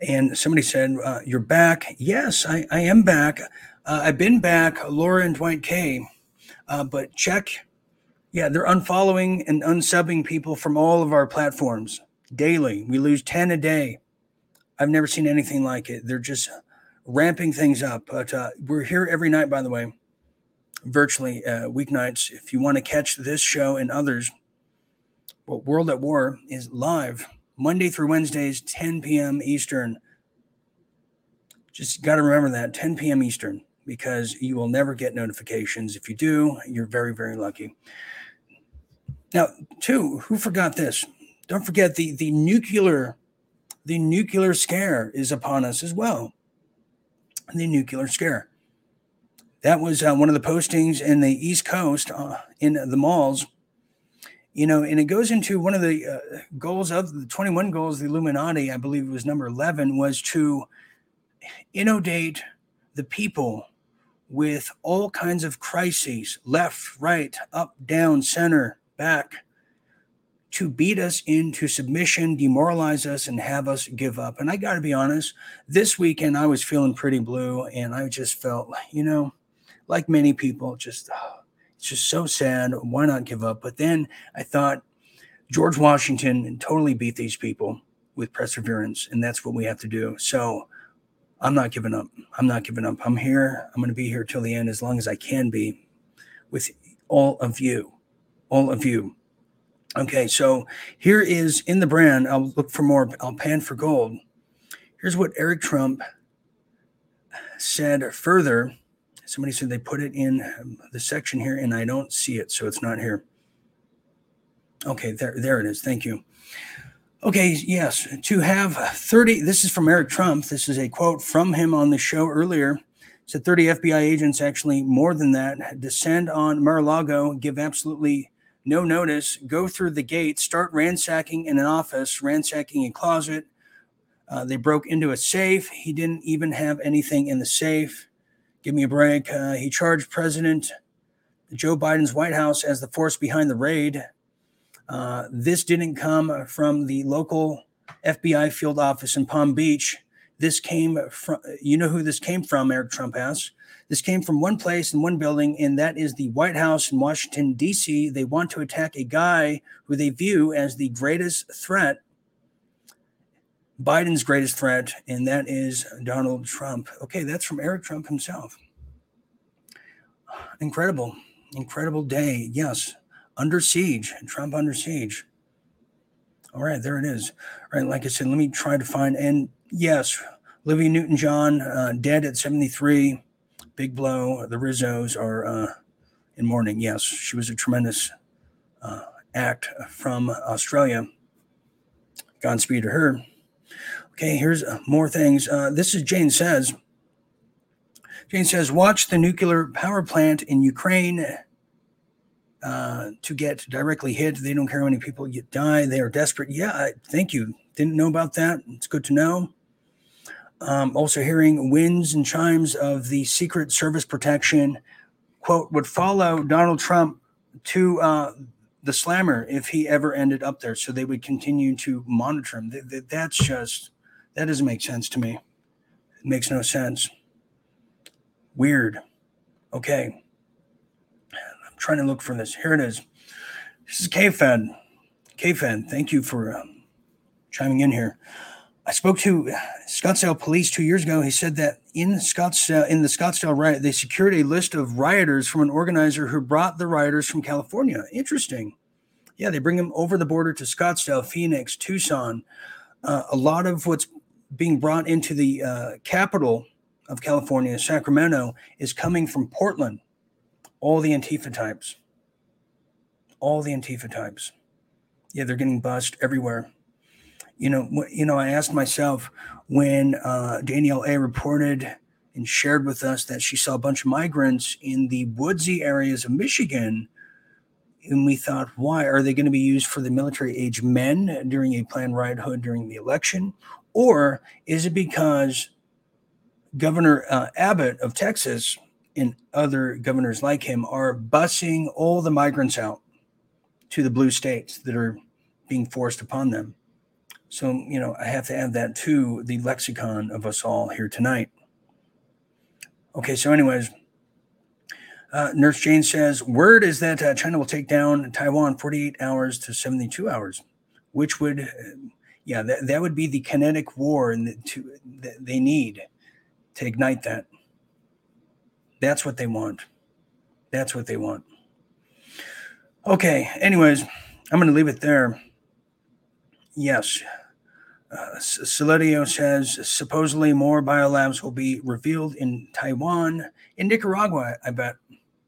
and somebody said, uh, "You're back." Yes, I, I am back. Uh, I've been back, Laura and Dwight K, uh, but check. Yeah, they're unfollowing and unsubbing people from all of our platforms daily. We lose 10 a day. I've never seen anything like it. They're just ramping things up. But uh, we're here every night, by the way, virtually uh, weeknights. If you want to catch this show and others, well, World at War is live Monday through Wednesdays, 10 p.m. Eastern. Just got to remember that 10 p.m. Eastern because you will never get notifications. If you do, you're very, very lucky. Now, two, who forgot this? Don't forget the the nuclear, the nuclear scare is upon us as well. The nuclear scare. That was uh, one of the postings in the East Coast uh, in the malls. you know, and it goes into one of the uh, goals of the 21 goals, the Illuminati, I believe it was number 11, was to inundate the people with all kinds of crises left, right, up, down, center, back to beat us into submission, demoralize us, and have us give up. And I got to be honest, this weekend I was feeling pretty blue, and I just felt, you know, like many people, just oh, it's just so sad. Why not give up? But then I thought George Washington totally beat these people with perseverance, and that's what we have to do. So I'm not giving up. I'm not giving up. I'm here. I'm going to be here till the end as long as I can be with all of you. All of you. Okay, so here is in the brand. I'll look for more. I'll pan for gold. Here's what Eric Trump said further. Somebody said they put it in the section here, and I don't see it, so it's not here. Okay, there, there it is. Thank you. Okay, yes, to have 30, this is from Eric Trump. This is a quote from him on the show earlier. Said 30 FBI agents, actually more than that, descend on Mar a Lago, give absolutely no notice, go through the gate, start ransacking in an office, ransacking a closet. Uh, they broke into a safe. He didn't even have anything in the safe. Give me a break. Uh, he charged President Joe Biden's White House as the force behind the raid. Uh, this didn't come from the local FBI field office in Palm Beach. This came from, you know who this came from, Eric Trump asks. This came from one place in one building, and that is the White House in Washington, D.C. They want to attack a guy who they view as the greatest threat, Biden's greatest threat, and that is Donald Trump. Okay, that's from Eric Trump himself. Incredible, incredible day. Yes, under siege, Trump under siege. All right, there it is. All right, like I said, let me try to find, and yes, Livy Newton John, uh, dead at 73 big blow. The Rizzos are uh, in mourning. Yes, she was a tremendous uh, act from Australia. Godspeed to her. Okay, here's uh, more things. Uh, this is Jane says. Jane says, watch the nuclear power plant in Ukraine uh, to get directly hit. They don't care how many people get die. They are desperate. Yeah, I, thank you. Didn't know about that. It's good to know. Um, also, hearing winds and chimes of the Secret Service protection, quote, would follow Donald Trump to uh, the slammer if he ever ended up there. So they would continue to monitor him. Th- th- that's just, that doesn't make sense to me. It makes no sense. Weird. Okay. I'm trying to look for this. Here it is. This is KFed. KFed, thank you for um, chiming in here. I spoke to Scottsdale police two years ago. He said that in Scottsdale, in the Scottsdale riot, they secured a list of rioters from an organizer who brought the rioters from California. Interesting. Yeah, they bring them over the border to Scottsdale, Phoenix, Tucson. Uh, a lot of what's being brought into the uh, capital of California, Sacramento, is coming from Portland. All the Antifa types. All the Antifa types. Yeah, they're getting bust everywhere you know, you know, I asked myself when uh, Danielle A reported and shared with us that she saw a bunch of migrants in the woodsy areas of Michigan. And we thought, why are they going to be used for the military age men during a planned riot hood during the election? Or is it because Governor uh, Abbott of Texas and other governors like him are busing all the migrants out to the blue states that are being forced upon them? So, you know, I have to add that to the lexicon of us all here tonight. Okay, so, anyways, uh, Nurse Jane says, word is that uh, China will take down Taiwan 48 hours to 72 hours, which would, yeah, that, that would be the kinetic war and the, to, that they need to ignite that. That's what they want. That's what they want. Okay, anyways, I'm going to leave it there. Yes. Uh, says supposedly more biolabs will be revealed in Taiwan, in Nicaragua, I bet.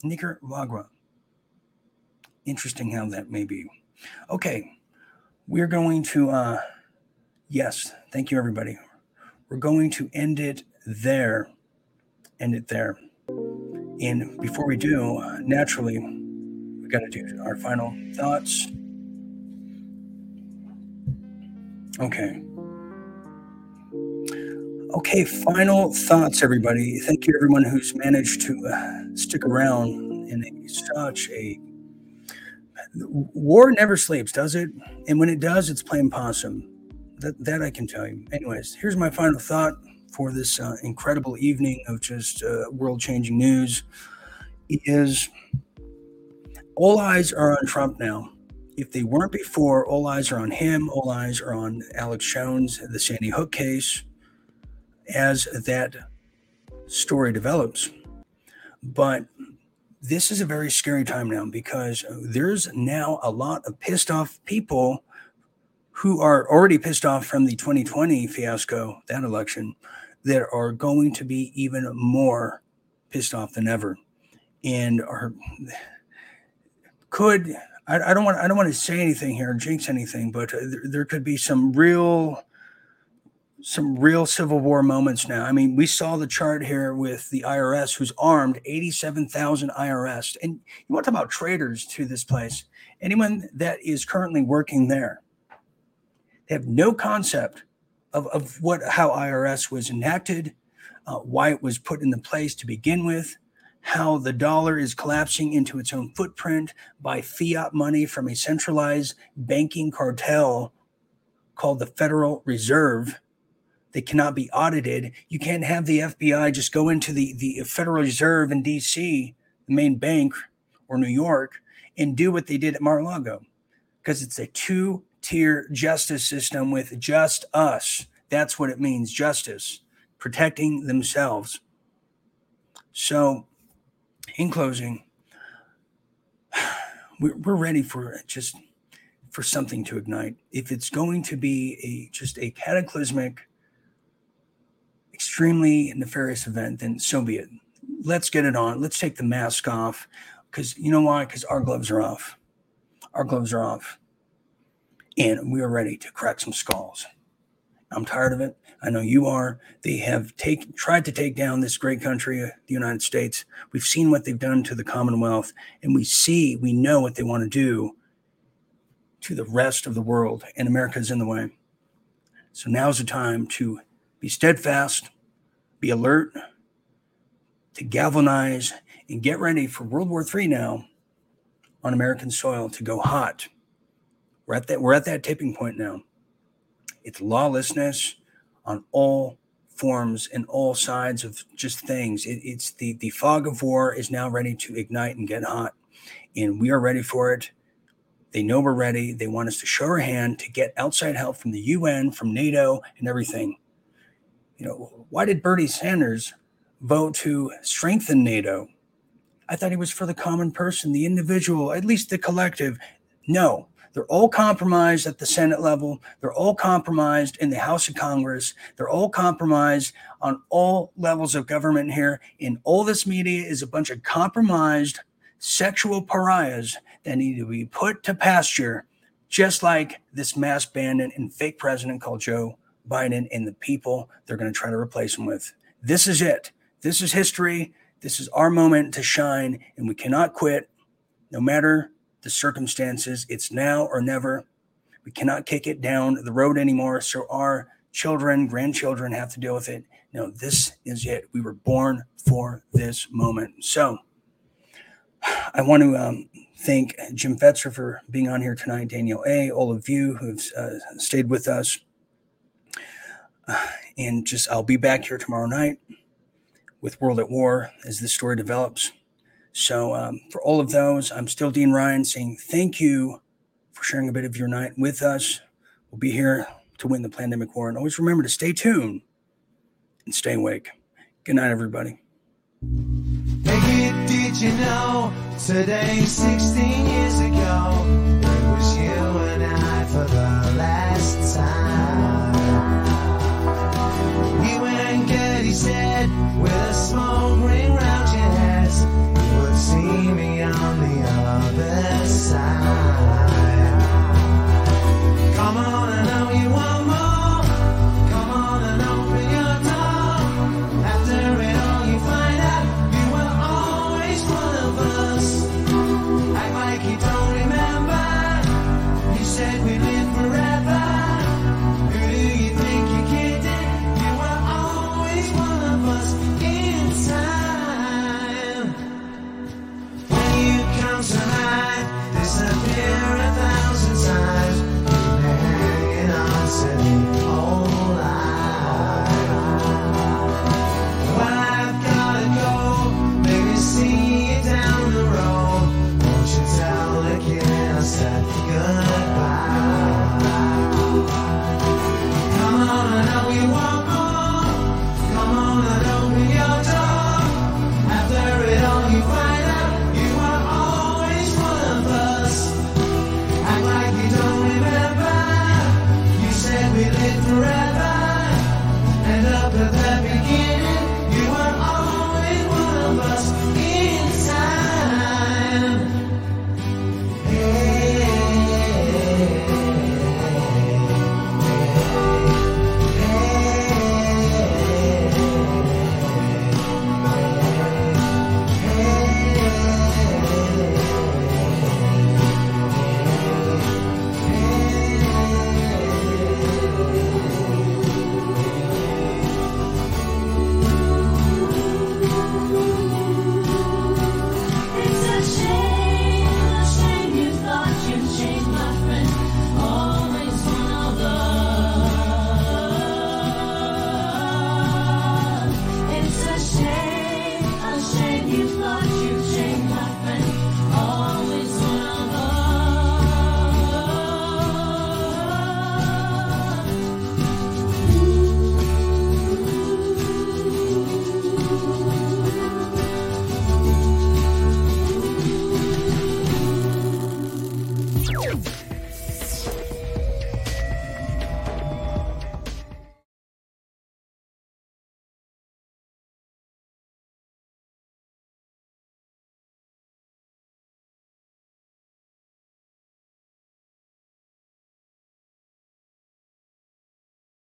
Nicaragua. Interesting how that may be. Okay, we're going to, uh, yes, thank you, everybody. We're going to end it there. End it there. And before we do, uh, naturally, we got to do our final thoughts. Okay. Okay, final thoughts, everybody. Thank you, everyone who's managed to uh, stick around in a, such a war never sleeps, does it? And when it does, it's playing possum. That that I can tell you. Anyways, here's my final thought for this uh, incredible evening of just uh, world-changing news. Is all eyes are on Trump now. If they weren't before, all eyes are on him. All eyes are on Alex Jones, the Sandy Hook case, as that story develops. But this is a very scary time now because there's now a lot of pissed off people who are already pissed off from the 2020 fiasco, that election, that are going to be even more pissed off than ever and are could I, I, don't want I don't want to say anything here jinx anything, but there, there could be some real some real civil war moments now. I mean, we saw the chart here with the IRS, who's armed 87,000 IRS. And you want to talk about traitors to this place? Anyone that is currently working there, they have no concept of, of what how IRS was enacted, uh, why it was put into place to begin with, how the dollar is collapsing into its own footprint by fiat money from a centralized banking cartel called the Federal Reserve. They cannot be audited. You can't have the FBI just go into the, the Federal Reserve in DC, the main bank, or New York, and do what they did at Mar a Lago because it's a two tier justice system with just us. That's what it means justice, protecting themselves. So, in closing, [SIGHS] we're, ready for just for something to ignite. If it's going to be a just a cataclysmic, extremely nefarious event, then so be it. Let's get it on. Let's take the mask off. Because you know why? Because our gloves are off. Our gloves are off. And we are ready to crack some skulls. I'm tired of it. I know you are. They have take, tried to take down this great country, the United States. We've seen what they've done to the Commonwealth, and we see, we know what they want to do to the rest of the world, and America's in the way. So now's the time to be steadfast, be alert, to galvanize, and get ready for World War III now on American soil to go hot. We're at that, we're at that tipping point now. It's lawlessness on all forms and all sides of just things. It, it's the the fog of war is now ready to ignite and get hot, and we are ready for it. They know we're ready. They want us to show our hand to get outside help from the UN, from NATO, and everything. You know, why did Bernie Sanders vote to strengthen NATO? I thought he was for the common person, the individual, at least the collective. No, they're all compromised at the Senate level. They're all compromised in the House of Congress. They're all compromised on all levels of government here. And all this media is a bunch of compromised sexual pariahs that need to be put to pasture, just like this mass bandit and fake president called Joe Biden and the people they're going to try to replace him with. This is it. This is history. This is our moment to shine, and we cannot quit no matter the circumstances. It's now or never. We cannot kick it down the road anymore. So our children, grandchildren have to deal with it. No, this is it. We were born for this moment. So I want to um, thank Jim Fetzer for being on here tonight, Daniel A., all of you who've uh, stayed with us. And just, I'll be back here tomorrow night with World at War as this story develops. So um, for all of those, I'm still Dean Ryan saying thank you for sharing a bit of your night with us. We'll be here to win the pandemic war. And always remember to stay tuned and stay awake. Good night, everybody. Hey, did you know today, 16 years ago, it was you and I for the last time? Went he said.